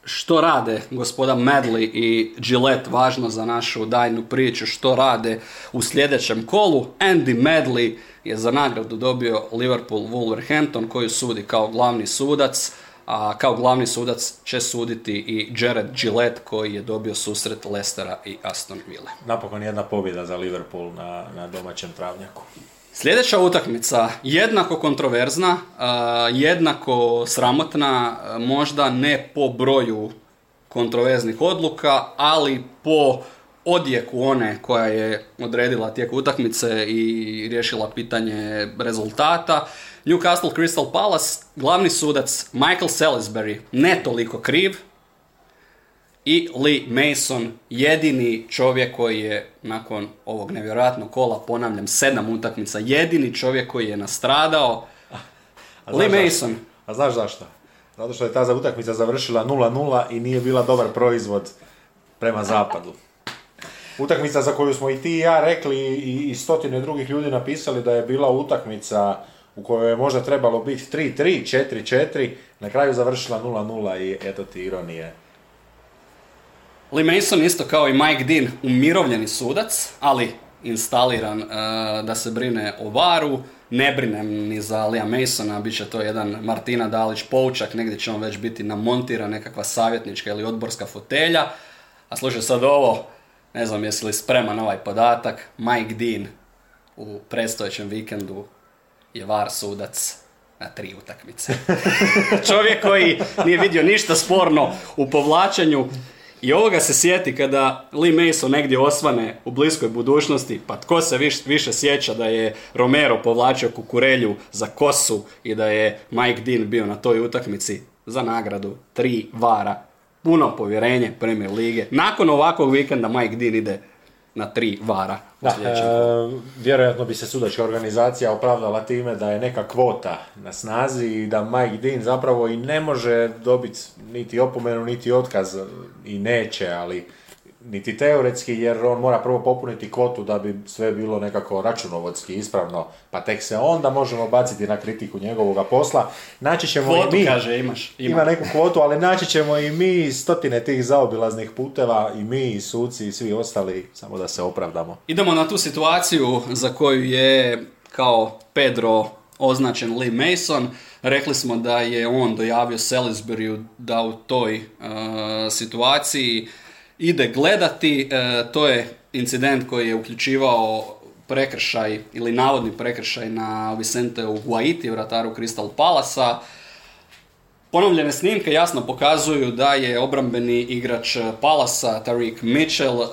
što rade gospoda Medley i Gillette, važno za našu dajnu priču, što rade u sljedećem kolu. Andy Medley je za nagradu dobio Liverpool Wolverhampton koju sudi kao glavni sudac. A kao glavni sudac će suditi i Jared Gillette koji je dobio susret Lestera i Aston Villa. Napokon jedna pobjeda za Liverpool na, na domaćem travnjaku. Sljedeća utakmica, jednako kontroverzna, jednako sramotna, možda ne po broju kontroverznih odluka, ali po odjeku one koja je odredila tijek utakmice i riješila pitanje rezultata. Newcastle Crystal Palace, glavni sudac Michael Salisbury, ne toliko kriv, i Lee Mason, jedini čovjek koji je nakon ovog nevjerojatnog kola, ponavljam, sedam utakmica, jedini čovjek koji je nastradao. A Lee znaš Mason, zašto? A znaš zašto? Zato što je ta utakmica završila 0-0 i nije bila dobar proizvod prema zapadu. Utakmica za koju smo i ti i ja rekli i, i stotine drugih ljudi napisali da je bila utakmica u kojoj je možda trebalo biti 3-3, 4-4, na kraju završila 0-0 i eto ti ironije. Lee Mason isto kao i Mike Dean umirovljeni sudac, ali instaliran e, da se brine o varu. Ne brinem ni za Lea Masona, bit će to jedan Martina Dalić poučak, negdje će on već biti namontiran, nekakva savjetnička ili odborska fotelja. A slušaj sad ovo, ne znam jesi li spreman ovaj podatak, Mike Dean u predstojećem vikendu je var sudac na tri utakmice. Čovjek koji nije vidio ništa sporno u povlačenju i ovoga se sjeti kada Lee Mason negdje osvane u bliskoj budućnosti, pa tko se viš, više sjeća da je Romero povlačio kukurelju za kosu i da je Mike Dean bio na toj utakmici za nagradu tri vara. Puno povjerenje Premier Lige. Nakon ovakvog vikenda Mike Dean ide na tri vara. Da, e, vjerojatno bi se sudačka organizacija opravdala time da je neka kvota na snazi i da Mike Dean zapravo i ne može dobiti niti opomenu, niti otkaz i neće, ali niti teoretski jer on mora prvo popuniti kvotu da bi sve bilo nekako računovodski ispravno, pa tek se onda možemo baciti na kritiku njegovoga posla. Naći ćemo Kvotu, i mi, kaže, imaš. Ima. ima neku kvotu, ali naći ćemo i mi stotine tih zaobilaznih puteva, i mi, i suci, i svi ostali, samo da se opravdamo. Idemo na tu situaciju za koju je kao Pedro označen Lee Mason. Rekli smo da je on dojavio Salisburyu da u toj e, situaciji ide gledati. E, to je incident koji je uključivao prekršaj ili navodni prekršaj na Vicenteu Guaiti, vrataru Crystal Palasa. Ponovljene snimke jasno pokazuju da je obrambeni igrač Palasa, Tariq Mitchell, uh,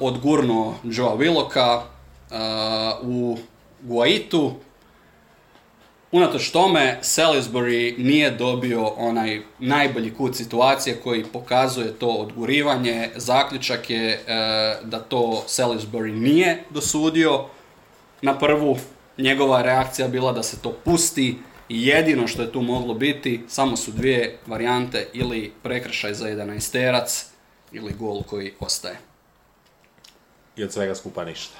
odgurnuo Joa Willoka uh, u Guaitu. Unatoč tome, Salisbury nije dobio onaj najbolji kut situacije koji pokazuje to odgurivanje. Zaključak je uh, da to Salisbury nije dosudio. Na prvu njegova reakcija bila da se to pusti jedino što je tu moglo biti samo su dvije varijante ili prekršaj za 11 terac ili gol koji ostaje. I od svega skupa ništa.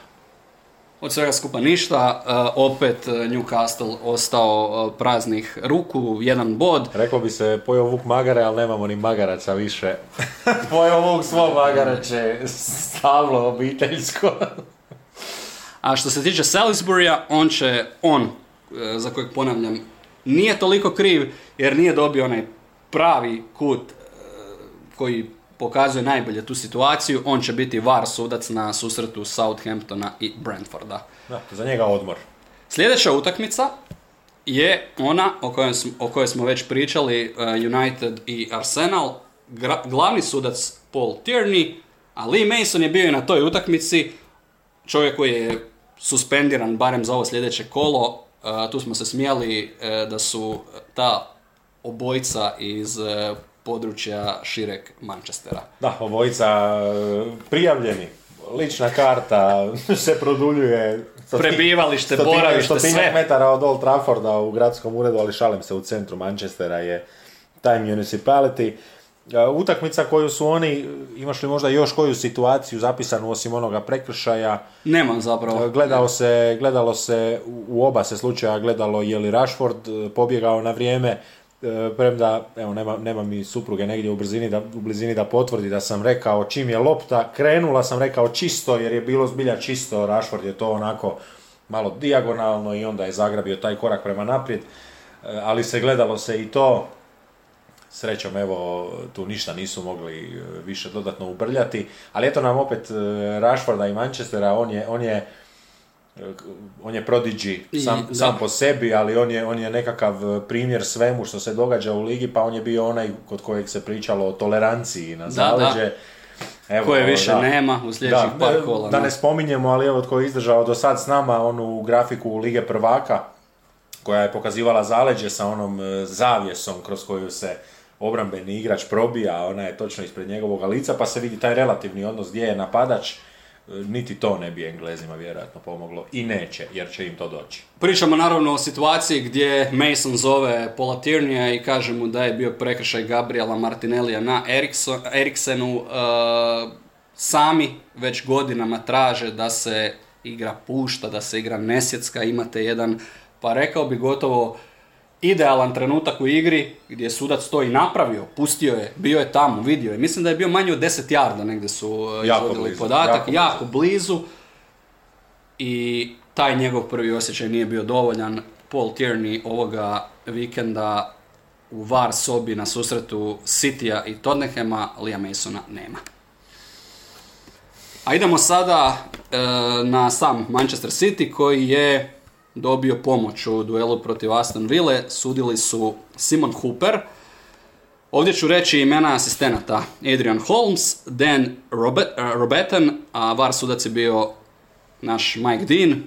Od svega skupa ništa, uh, opet uh, Newcastle ostao uh, praznih ruku, jedan bod. Reklo bi se pojeo vuk magare, ali nemamo ni magaraca više. pojeo vuk svo magarače, stablo obiteljsko. A što se tiče Salisburya, on će, on, uh, za kojeg ponavljam, nije toliko kriv jer nije dobio onaj pravi kut koji pokazuje najbolje tu situaciju. On će biti var sudac na susretu Southamptona i Brentforda. Da, za njega odmor. Sljedeća utakmica je ona o kojoj smo, o kojoj smo već pričali, uh, United i Arsenal. Gra- glavni sudac Paul Tierney, a Lee Mason je bio i na toj utakmici. Čovjek koji je suspendiran barem za ovo sljedeće kolo. Uh, tu smo se smijali uh, da su ta obojica iz područja šireg Manchestera. Da, obojica e, prijavljeni. Lična karta se produljuje. stoti- Prebivalište, stotinjak- boravište, sve. metara od Old Trafforda u gradskom uredu, ali šalim se, u centru Manchestera je taj municipality. E, Utakmica koju su oni, imaš li možda još koju situaciju zapisanu osim onoga prekršaja, Nemam zapravo. Gledao se, gledalo se, u- oba se slučaja gledalo je li Rashford e, pobjegao na vrijeme, e, premda, evo, nema, nema mi supruge negdje u, brzini da, u blizini da potvrdi da sam rekao čim je lopta krenula, sam rekao čisto, jer je bilo zbilja čisto, Rashford je to onako malo dijagonalno i onda je zagrabio taj korak prema naprijed, E, ali se gledalo se i to, Srećom, evo, tu ništa nisu mogli e, više dodatno ubrljati, ali eto nam opet e, Rashforda i Manchestera, on je, on je on je prodigy sam, I- sam po sebi, ali on je, on je nekakav primjer svemu što se događa u ligi, pa on je bio onaj kod kojeg se pričalo o toleranciji na Da, zaleđe. Evo, Koje više da. nema u sljedećih da, par da, kola. Da ne. spominjemo, ali evo tko je izdržao do sad s nama onu grafiku Lige prvaka, koja je pokazivala zaleđe sa onom e, zavjesom kroz koju se obrambeni igrač probija, ona je točno ispred njegovog lica, pa se vidi taj relativni odnos gdje je napadač, E, niti to ne bi Englezima vjerojatno pomoglo i neće, jer će im to doći. Pričamo naravno o situaciji gdje Mason zove Paula Tiernija i kaže mu da je bio prekršaj Gabriela Martinellija na Eriksenu. E, sami već godinama traže da se igra pušta, da se igra nesjetska. Imate jedan, pa rekao bi gotovo idealan trenutak u igri gdje je sudac to i napravio, pustio je, bio je tamo, vidio je. Mislim da je bio manje od 10 jarda negdje su e, Jako izvodili blizu, podatak, jako jako blizu i taj njegov prvi osjećaj nije bio dovoljan. Paul Tierney ovoga vikenda u VAR sobi na susretu Citya i Tottenhama, Liam Masona nema. A idemo sada e, na sam Manchester City koji je dobio pomoć u duelu protiv Aston Ville. Sudili su Simon Hooper, Ovdje ću reći imena asistenata. Adrian Holmes, Dan Robet, uh, Robetan, a VAR sudac je bio naš Mike Dean.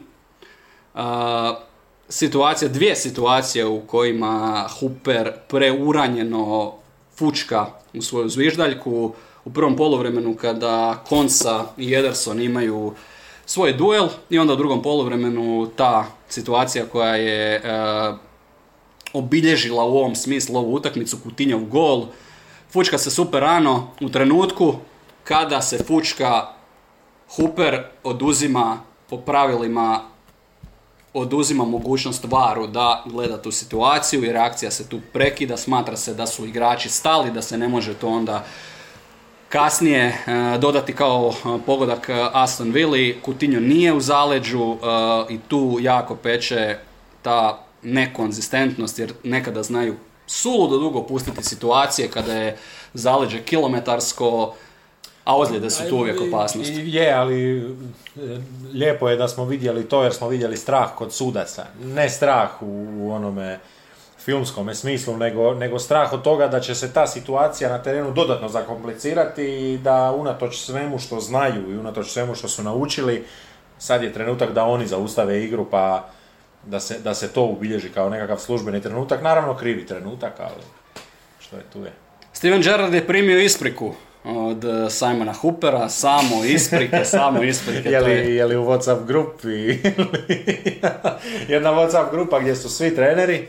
Uh, situacija, dvije situacije u kojima Hooper preuranjeno fučka u svoju zviždaljku. U prvom poluvremenu kada Konsa i Ederson imaju svoj duel i onda u drugom poluvremenu ta situacija koja je uh, obilježila u ovom smislu ovu utakmicu Kutinjov gol. Fučka se super rano u trenutku kada se fučka Hooper oduzima po pravilima oduzima mogućnost varu da gleda tu situaciju i reakcija se tu prekida, smatra se da su igrači stali, da se ne može to onda kasnije e, dodati kao e, pogodak e, Aston Villa, Coutinho nije u zaleđu i tu jako peče ta nekonzistentnost jer nekada znaju suludo dugo pustiti situacije kada je zaleđe kilometarsko, a ozljede su tu uvijek opasnost. Je, ali lijepo je da smo vidjeli to jer smo vidjeli strah kod sudaca. Ne strah u, u onome filmskome smislu, nego, nego strah od toga da će se ta situacija na terenu dodatno zakomplicirati i da unatoč svemu što znaju i unatoč svemu što su naučili, sad je trenutak da oni zaustave igru pa da se, da se to ubilježi kao nekakav službeni trenutak. Naravno krivi trenutak, ali što je tu je. Steven Gerrard je primio ispriku od eh, Simona Hoopera, samo isprike, samo isprike. Je li, je- je li u Whatsapp grupi jedna Whatsapp grupa gdje su svi treneri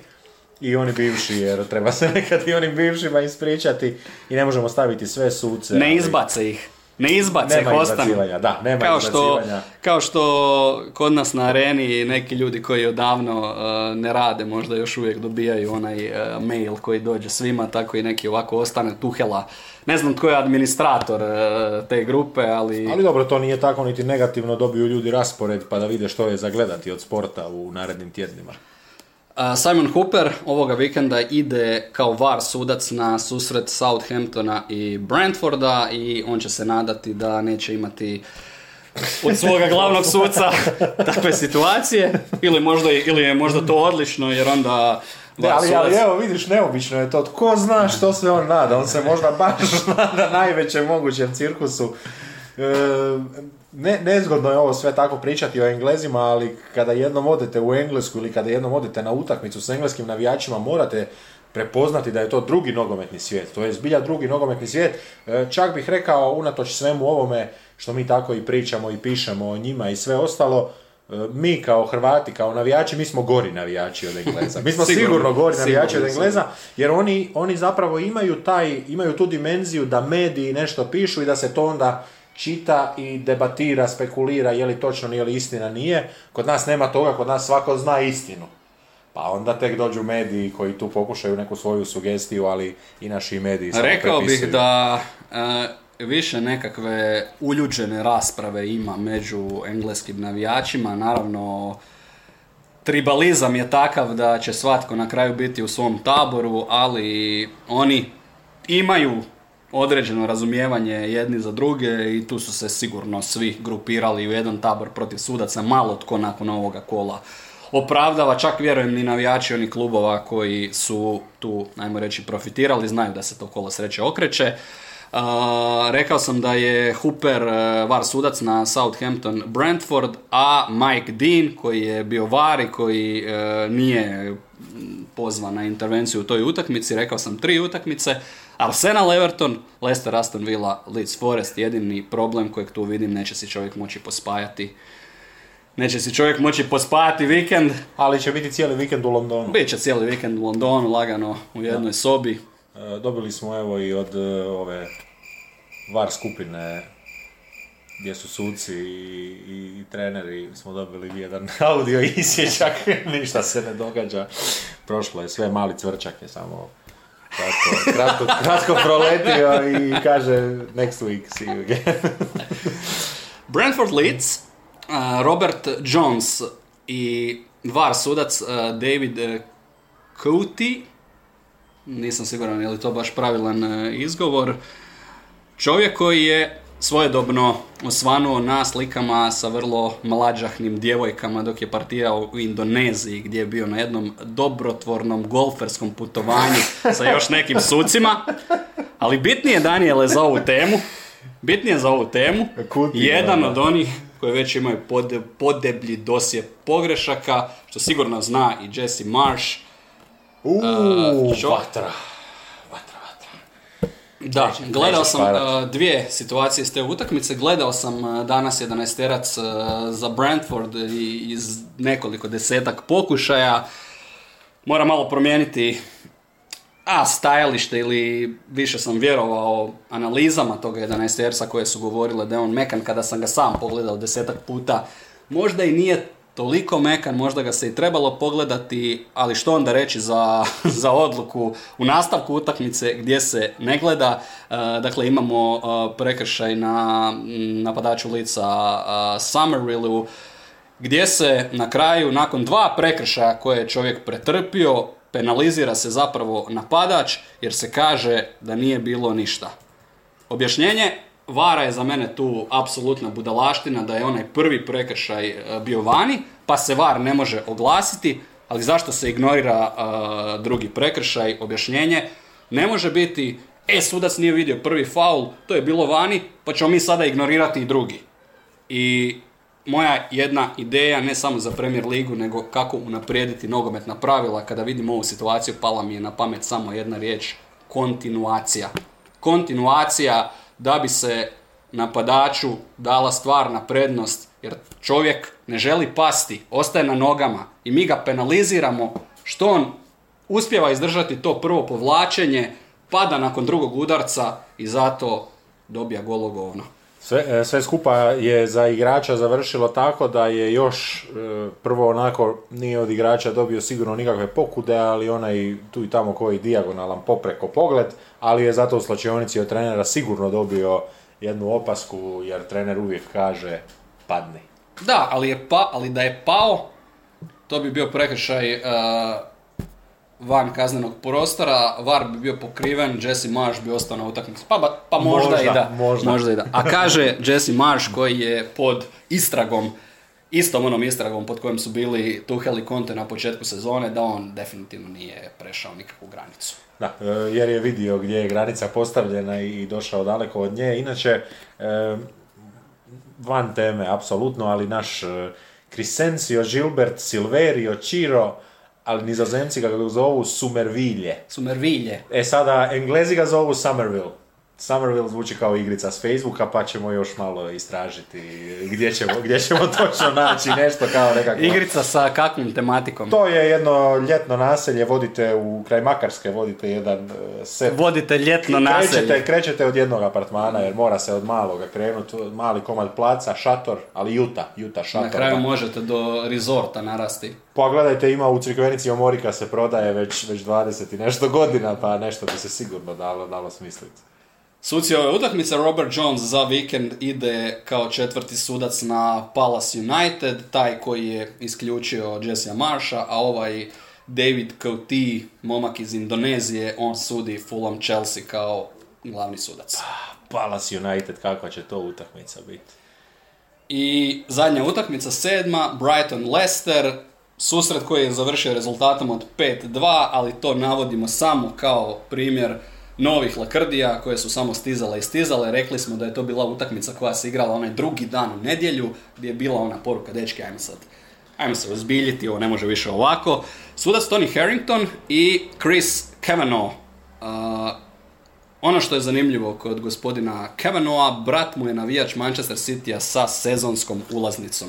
i oni bivši, jer treba se nekad i onim bivšima ispričati i ne možemo staviti sve suce. Ne ali izbace ih. Ne izbace ih, Nema ostanu. da, nema Kao što, kao što kod nas na areni neki ljudi koji odavno eh, ne rade možda još uvijek dobijaju onaj eh, mail koji dođe svima, tako i neki ovako ostane Tuhela. Ne znam tko je administrator eh, te grupe, ali... Ali dobro, to nije tako niti negativno, dobiju ljudi raspored pa da vide što je za gledati od sporta u narednim tjednima. Simon Hooper ovoga vikenda ide kao VAR sudac na susret Southamptona i Brentforda i on će se nadati da neće imati od svoga glavnog suca takve situacije ili možda, ili je možda to odlično jer onda Da, ali, ali evo vidiš, neobično je to. Tko zna što se on nada? On se možda baš nada najvećem mogućem cirkusu. E, ne, nezgodno je ovo sve tako pričati o Englezima, ali kada jednom odete u Englesku ili kada jednom odete na utakmicu s engleskim navijačima, morate prepoznati da je to drugi nogometni svijet. To je zbilja drugi nogometni svijet. E, čak bih rekao, unatoč svemu ovome što mi tako i pričamo i pišemo o njima i sve ostalo, e, mi kao Hrvati, kao navijači, mi smo gori navijači od Engleza. Mi smo Sigurno, sigurno, gori navijači od sigurno, Engleza, jer oni, oni zapravo imaju taj, imaju tu dimenziju da mediji nešto pišu i da se to onda čita i debatira, spekulira je li točno, nije li istina, nije. Kod nas nema toga, kod nas svako zna istinu. Pa onda tek dođu mediji koji tu pokušaju neku svoju sugestiju, ali i naši mediji samo Rekao bih da e, više nekakve uljuđene rasprave ima među engleskim navijačima. Naravno, tribalizam je takav da će svatko na kraju biti u svom taboru, ali oni imaju određeno razumijevanje jedni za druge i tu su se sigurno svi grupirali u jedan tabor protiv sudaca, malo tko nakon ovoga kola opravdava, čak vjerujem ni navijači onih klubova koji su tu, najmo reći, profitirali, znaju da se to kolo sreće okreće. Uh, rekao sam da je Hooper uh, var sudac na Southampton Brentford, a Mike Dean koji je bio var i koji uh, nije pozvan na intervenciju u toj utakmici, rekao sam tri utakmice, Arsenal Everton, Leicester Aston Villa, Leeds Forest, jedini problem kojeg tu vidim, neće si čovjek moći pospajati Neće si čovjek moći pospajati vikend. Ali će biti cijeli vikend u Londonu. Biće cijeli vikend u Londonu, lagano u jednoj sobi. E, dobili smo evo i od e, ove VAR skupine gdje su suci i, i treneri, smo dobili jedan audio isječak, ništa se ne događa. Prošlo je sve, mali cvrčak je samo kratko, kratko, kratko proletio i kaže next week, see you again. Brentford Leeds, uh, Robert Jones i var sudac uh, David uh, Coty, nisam siguran je li to baš pravilan izgovor, čovjek koji je svojedobno osvanuo na slikama sa vrlo mlađahnim djevojkama dok je partijao u Indoneziji gdje je bio na jednom dobrotvornom golferskom putovanju sa još nekim sucima. Ali bitnije Daniele za ovu temu, bitnije za ovu temu, jedan da. od onih koji već imaju pode, podeblji dosje pogrešaka, što sigurno zna i Jesse Marsh. Uuu. Vatra, vatra. Da, gledao sam uh, dvije situacije iz te utakmice. Gledao sam uh, danas 11 terac uh, za Brentford i iz nekoliko desetak pokušaja. Moram malo promijeniti a stajalište ili više sam vjerovao analizama toga 11 terca koje su govorile da je on mekan kada sam ga sam pogledao desetak puta. Možda i nije toliko mekan, možda ga se i trebalo pogledati, ali što onda reći za, za odluku u nastavku utakmice gdje se ne gleda. E, dakle, imamo e, prekršaj na napadaču lica uh, Summervillu, gdje se na kraju, nakon dva prekršaja koje je čovjek pretrpio, penalizira se zapravo napadač jer se kaže da nije bilo ništa. Objašnjenje Vara je za mene tu apsolutna budalaština da je onaj prvi prekršaj e, bio vani, pa se Var ne može oglasiti, ali zašto se ignorira e, drugi prekršaj? Objašnjenje ne može biti, e sudac nije vidio prvi faul, to je bilo vani, pa ćemo mi sada ignorirati i drugi. I moja jedna ideja, ne samo za Premier ligu, nego kako unaprijediti nogometna pravila, kada vidim ovu situaciju, pala mi je na pamet samo jedna riječ, kontinuacija. Kontinuacija da bi se napadaču dala stvarna prednost, jer čovjek ne želi pasti, ostaje na nogama i mi ga penaliziramo što on uspjeva izdržati to prvo povlačenje, pada nakon drugog udarca i zato dobija golo govno. Sve, e, sve skupa je za igrača završilo tako da je još e, prvo onako nije od igrača dobio sigurno nikakve pokude, ali onaj tu i tamo koji dijagonalan popreko pogled, ali je zato u slačionici od trenera sigurno dobio jednu opasku jer trener uvijek kaže padni. Da, ali, je pa, ali da je pao, to bi bio prekršaj uh, van kaznenog prostora, VAR bi bio pokriven, Jesse Marsh bi ostao na utakmici. Pa, pa možda, Možda, i da. možda. i da. A kaže Jesse Marsh koji je pod istragom, istom onom istragom pod kojom su bili Tuchel i Conte na početku sezone, da on definitivno nije prešao nikakvu granicu. Da, e, jer je vidio gdje je granica postavljena i došao daleko od nje. Inače, e, van teme, apsolutno, ali naš e, Crescencio, Gilbert, Silverio, Ciro, ali nizozemci ga zovu Sumervilje. Su mervilje. E sada, englezi ga zovu Somerville. Somerville zvuči kao igrica s Facebooka, pa ćemo još malo istražiti gdje ćemo, gdje ćemo točno naći nešto kao nekako... Igrica sa kakvom tematikom? To je jedno ljetno naselje, vodite u kraj Makarske, vodite jedan e, set Vodite ljetno naselje. Krećete, krećete od jednog apartmana jer mora se od maloga krenuti, mali komad placa, šator, ali juta, juta šator. Na kraju možete do rezorta narasti. Pa gledajte, ima u Crikvenici Omorika se prodaje već, već 20 i nešto godina, pa nešto bi se sigurno dalo, dalo smisliti. Suci ove utakmice Robert Jones za vikend ide kao četvrti sudac na Palace United, taj koji je isključio Jesse Marsha, a ovaj David Coty, momak iz Indonezije, on sudi Fulham Chelsea kao glavni sudac. Palace United, kakva će to utakmica biti? I zadnja utakmica, sedma, Brighton Leicester, susret koji je završio rezultatom od 5-2, ali to navodimo samo kao primjer novih lakrdija koje su samo stizale i stizale. Rekli smo da je to bila utakmica koja se igrala onaj drugi dan u nedjelju, gdje je bila ona poruka, dečki, ajmo sad, ajmo se ozbiljiti, ovo ne može više ovako. Sudac Tony Harrington i Chris Kavanagh. Uh, ono što je zanimljivo kod gospodina Kavanaugha, brat mu je navijač Manchester Citya sa sezonskom ulaznicom.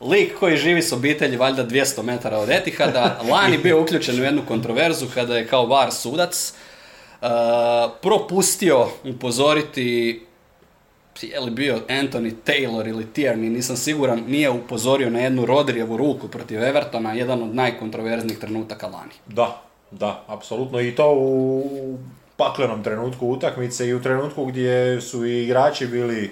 Lik koji živi s obitelji valjda 200 metara od Etihada, lani bio uključen u jednu kontroverzu kada je kao var sudac propustio upozoriti je li bio Anthony Taylor ili Tierney, nisam siguran, nije upozorio na jednu Rodrijevu ruku protiv Evertona, jedan od najkontroverznijih trenutaka lani. Da, da, apsolutno. I to u paklenom trenutku utakmice i u trenutku gdje su i igrači bili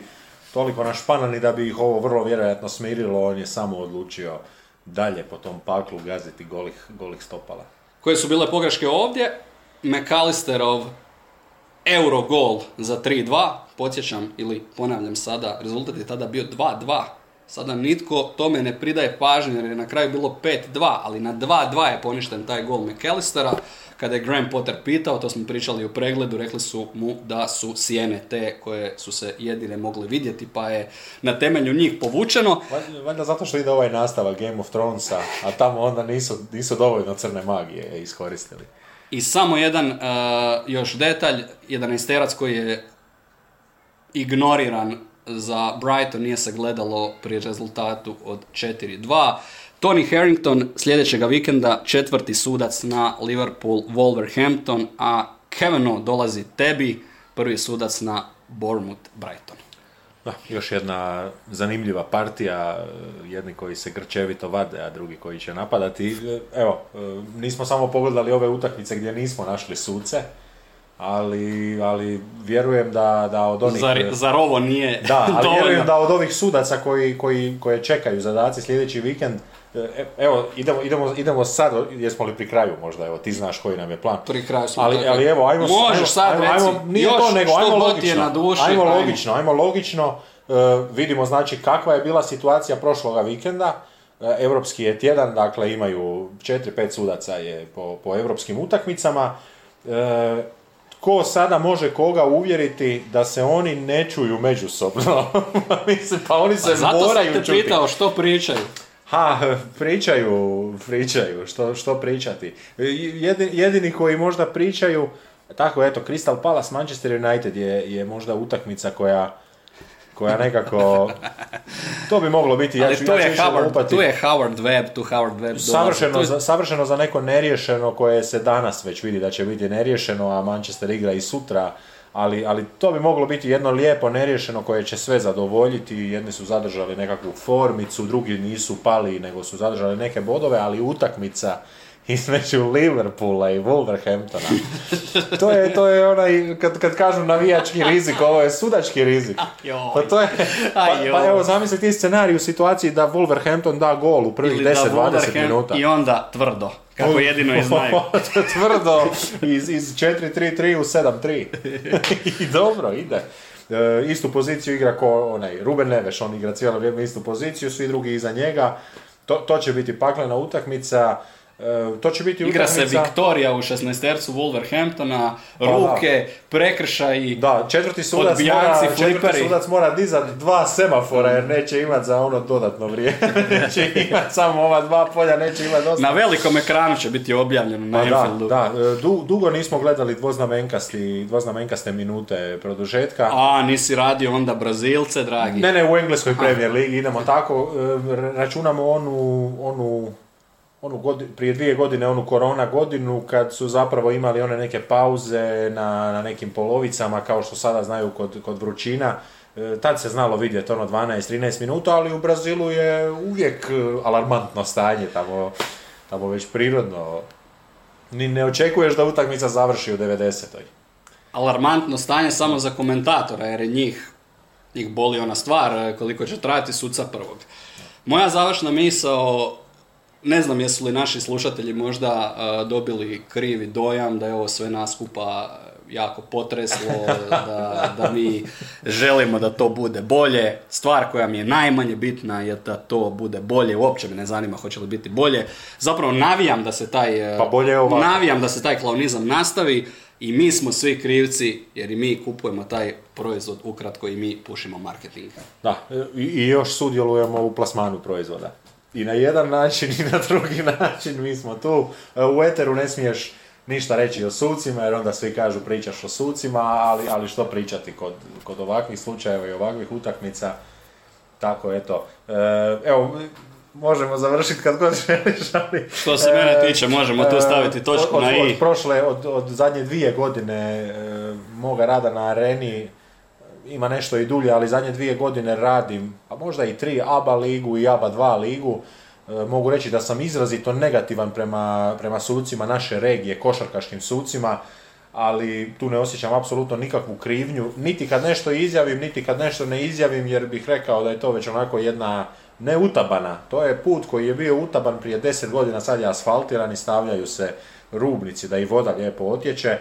toliko našpanani da bi ih ovo vrlo vjerojatno smirilo, on je samo odlučio dalje po tom paklu gaziti golih, golih stopala. Koje su bile pogreške ovdje? McAllisterov euro gol za 3-2, podsjećam ili ponavljam sada, rezultat je tada bio 2-2. Sada nitko tome ne pridaje pažnje jer je na kraju bilo 5-2, ali na 2-2 je poništen taj gol McAllistera. Kada je Graham Potter pitao, to smo pričali u pregledu, rekli su mu da su sjene te koje su se jedine mogle vidjeti, pa je na temelju njih povučeno. Valjda zato što ide ovaj nastavak Game of Thronesa, a tamo onda nisu, nisu dovoljno crne magije iskoristili. I samo jedan uh, još detalj, jedan isterac koji je ignoriran za Brighton nije se gledalo pri rezultatu od 4-2. Tony Harrington sljedećega vikenda četvrti sudac na Liverpool Wolverhampton, a Kevino dolazi tebi, prvi sudac na Bournemouth Brighton. Da, još jedna zanimljiva partija, jedni koji se grčevito vade, a drugi koji će napadati. Evo, nismo samo pogledali ove utakmice gdje nismo našli suce, ali, ali vjerujem da, da od onih... Zar, zar ovo nije Da, ali vjerujem da od ovih sudaca koji, koji, koje čekaju zadaci sljedeći vikend, evo, idemo, idemo, idemo sad, jesmo li pri kraju možda, evo, ti znaš koji nam je plan. Pri kraju smo, ali, ali evo, ajmo, Možeš ajmo, sad ajmo, reci, ajmo, nije još to nego, što ajmo ti je logično, na duši, ajmo logično, ajmo logično, e, vidimo znači kakva je bila situacija prošloga vikenda, E, Europski je tjedan, dakle imaju 4-5 sudaca je po, po europskim utakmicama. E, ko sada može koga uvjeriti da se oni ne čuju međusobno? Mislim, pa oni se Pa zato sam moraju te čuti. pitao što pričaju. Ha, pričaju, pričaju, što, što pričati. Jedini, jedini koji možda pričaju, tako eto, Crystal Palace, Manchester United je, je možda utakmica koja koja nekako, to bi moglo biti, ja Ali ću, tu ja ću je, Howard, tu je Howard Webb, tu Howard Webb. Savršeno, Tu- za, savršeno za neko neriješeno koje se danas već vidi da će biti neriješeno, a Manchester igra i sutra, ali, ali to bi moglo biti jedno lijepo neriješeno koje će sve zadovoljiti, jedni su zadržali nekakvu formicu, drugi nisu pali, nego su zadržali neke bodove, ali utakmica između Liverpoola i Wolverhamptona. To je, to je onaj, kad, kad kažu navijački rizik, ovo je sudački rizik. Pa to je, pa, pa evo zamisli ti scenarij u situaciji da Wolverhampton da gol u prvih Ili da 10-20 Wolverhampton minuta. I onda tvrdo, kako jedino i znaju. Tvrdo iz, iz 4-3-3 u 7-3. I dobro, ide. E, istu poziciju igra ko onaj Ruben Neves, on igra cijelo vrijeme istu poziciju, svi drugi iza njega. To, to će biti paklena utakmica. E, to će biti Igra se utakmica... Viktorija u 16-tercu Wolverhamptona, Pa ruke, prekršaji. Da, četvrti sudac, Odbijanci, mora, četvrti sudac mora dizat dva semafora jer neće imat za ono dodatno vrijeme. neće imat samo ova dva polja, neće imat dosta. Na velikom ekranu će biti objavljeno na Pa da, da, e, du- dugo nismo gledali dvoznamenkasti, dvoznamenkaste minute produžetka. A, nisi radio onda Brazilce, dragi. Ne, ne, u engleskoj premier ligi idemo tako, e, računamo onu, onu, onu godi- prije dvije godine, onu korona godinu, kad su zapravo imali one neke pauze na, na nekim polovicama, kao što sada znaju kod, kod vrućina. E, Tad se znalo vidjeti ono 12-13 minuta, ali u Brazilu je uvijek e, alarmantno stanje, tamo, tamo već prirodno. Ni ne očekuješ da utakmica završi u 90. Alarmantno stanje samo za komentatora, jer je njih, njih boli ona stvar, e, koliko će trajati suca prvog. Moja završna misao ne znam jesu li naši slušatelji možda uh, dobili krivi dojam da je ovo sve naskupa jako potreslo, da, da mi želimo da to bude bolje. Stvar koja mi je najmanje bitna je da to bude bolje, uopće me ne zanima hoće li biti bolje. Zapravo navijam da se taj, uh, Pa bolje navijam da se taj klaunizam nastavi i mi smo svi krivci jer i mi kupujemo taj proizvod ukratko i mi pušimo marketing. Da, i još sudjelujemo u plasmanu proizvoda. I na jedan način i na drugi način mi smo tu. E, U Eteru ne smiješ ništa reći o sucima, jer onda svi kažu pričaš o sucima, ali, ali što pričati kod, kod ovakvih slučajeva i ovakvih utakmica. Tako, eto. E, evo, možemo završiti kad god želiš, ali... Što se mene tiče, možemo tu staviti točku od, na od, i. Od prošle, od, od zadnje dvije godine e, moga rada na areni, ima nešto i dulje, ali zadnje dvije godine radim, a možda i tri ABA ligu i ABA 2 ligu. E, mogu reći da sam izrazito negativan prema, prema sucima naše regije, košarkaškim sucima, ali tu ne osjećam apsolutno nikakvu krivnju, niti kad nešto izjavim, niti kad nešto ne izjavim, jer bih rekao da je to već onako jedna ne utabana, to je put koji je bio utaban prije 10 godina, sad je asfaltiran i stavljaju se rubnici da i voda lijepo otječe.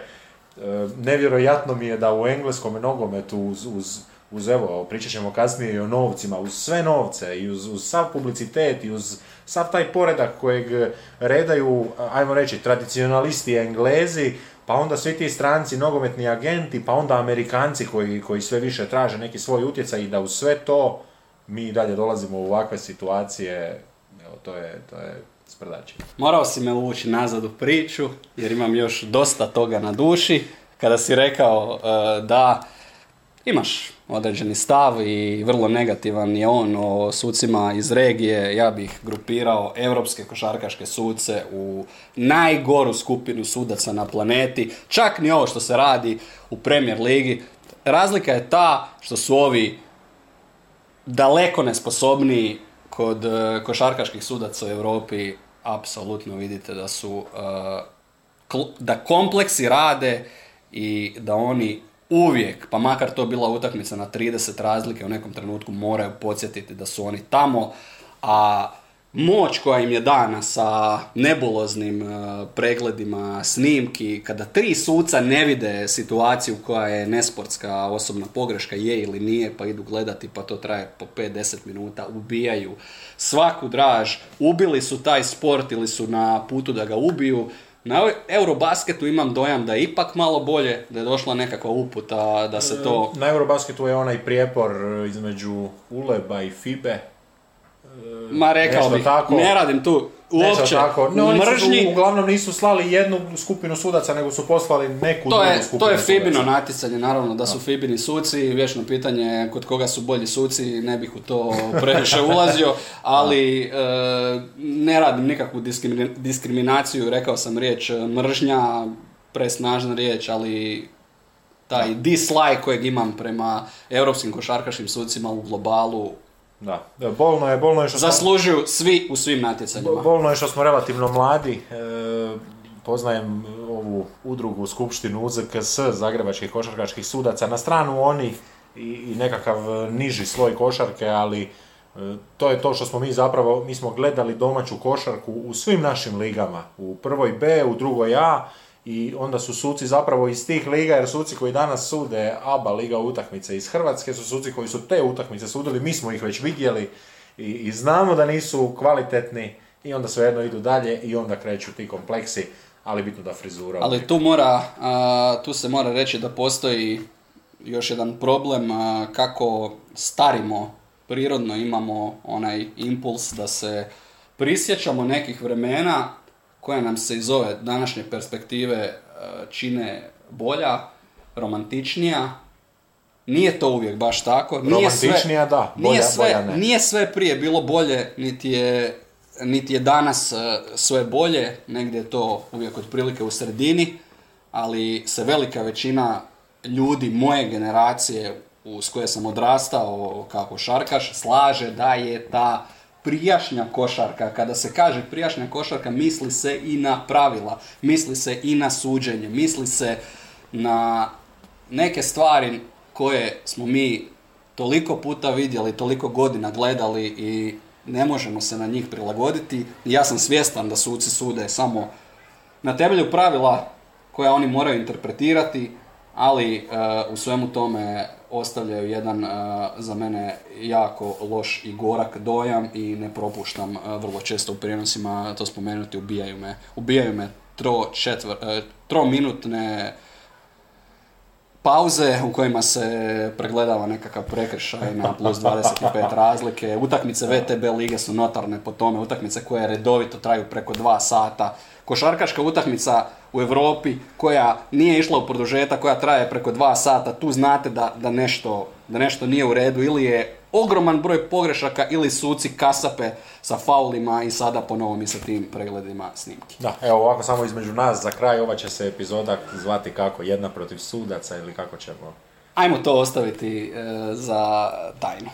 E, nevjerojatno mi je da u engleskom nogometu uz, uz, uz evo, pričat ćemo kasnije i o novcima, uz sve novce i uz, uz sav publicitet i uz sav taj poredak kojeg redaju, ajmo reći, tradicionalisti englezi, pa onda svi ti stranci, nogometni agenti, pa onda amerikanci koji, koji sve više traže neki svoj utjecaj i da uz sve to mi dalje dolazimo u ovakve situacije, evo, to je, to je sprdačenje. Morao si me uvući nazad u priču, jer imam još dosta toga na duši. Kada si rekao e, da imaš određeni stav i vrlo negativan je on o sucima iz regije, ja bih grupirao europske košarkaške suce u najgoru skupinu sudaca na planeti. Čak ni ovo što se radi u Premier ligi. Razlika je ta što su ovi daleko nesposobniji kod e, košarkaških sudaca u Europi apsolutno vidite da su kl- da kompleksi rade i da oni uvijek, pa makar to bila utakmica na 30 razlike u nekom trenutku moraju podsjetiti da su oni tamo, a moć koja im je dana sa nebuloznim e, pregledima snimki, kada tri suca ne vide situaciju koja je nesportska osobna pogreška, je ili nije, pa idu gledati, pa to traje po 5-10 minuta, ubijaju svaku draž, ubili su taj sport ili su na putu da ga ubiju. Na Eurobasketu imam dojam da je ipak malo bolje, da je došla nekakva uputa, da se to... Na Eurobasketu je onaj prijepor između Uleba i Fibe. Ma rekao bih, tako. ne radim tu uopće tako. Ne, oni su, mržnji. uglavnom nisu slali jednu skupinu sudaca, nego su poslali neku To drugu je, skupinu to je sudaca. Fibino natjecanje, naravno da su Fibini suci, vječno pitanje kod koga su bolji suci, ne bih u to previše ulazio, ali e, ne radim nikakvu diskrimina- diskriminaciju, rekao sam riječ e, mržnja, presnažna riječ, ali taj dislike kojeg imam prema europskim košarkaškim sucima u globalu Da. Bolno je, bolno je što smo- zaslužuju svi u svim natjecanjima. Bolno je što smo relativno mladi. E, poznajem ovu udrugu, skupštinu UZKS, Zagrebačkih košarkaških sudaca, na stranu onih i, i nekakav niži sloj košarke, ali e, to je to što smo mi zapravo, mi smo gledali domaću košarku u svim našim ligama, u prvoj B, u drugoj A, i onda su suci zapravo iz tih liga, jer suci koji danas sude ABA liga utakmice iz Hrvatske su suci koji su te utakmice sudili, mi smo ih već vidjeli i, i znamo da nisu kvalitetni i onda svejedno idu dalje i onda kreću ti kompleksi, ali bitno da frizura. Ali tu mora, a, tu se mora reći da postoji još jedan problem a, kako starimo prirodno imamo onaj impuls da se prisjećamo nekih vremena koja nam se iz ove današnje perspektive a, čine bolja, romantičnija. Nije to uvijek baš tako. Nije sve- Romantičnija, da, bolja- nije sve, bolja ne. nije sve prije bilo bolje, niti je, niti je danas e, sve bolje, negdje je to uvijek otprilike u sredini, ali se velika većina ljudi moje generacije u- s koje sam odrastao kao košarkaš slaže da je ta prijašnja košarka, kada se kaže prijašnja košarka, misli se i na pravila, misli se i na suđenje, misli se na neke stvari koje smo mi toliko puta vidjeli, toliko godina gledali i ne možemo se na njih prilagoditi. Ja sam svjestan da suci sude samo na temelju pravila koja oni moraju interpretirati, ali e, u svemu tome ostavljaju jedan za mene jako loš i gorak dojam i ne propuštam vrlo često u prijenosima to spomenuti, ubijaju me, ubijaju me tro, četvr, trominutne pauze u kojima se pregledava nekakav prekršaj na plus 25 razlike. Utakmice VTB lige su notarne po tome, utakmice koje redovito traju preko dva sata. Košarkaška utakmica u Europi koja nije išla u produžetak, koja traje preko dva sata, tu znate da, da, nešto, da nešto nije u redu ili je ogroman broj pogrešaka ili suci kasape sa faulima i sada ponovo mi sa tim pregledima snimki. Da, evo ovako samo između nas za kraj ova će se epizoda zvati kako, jedna protiv sudaca ili kako ćemo? Ajmo to ostaviti e, za tajnu.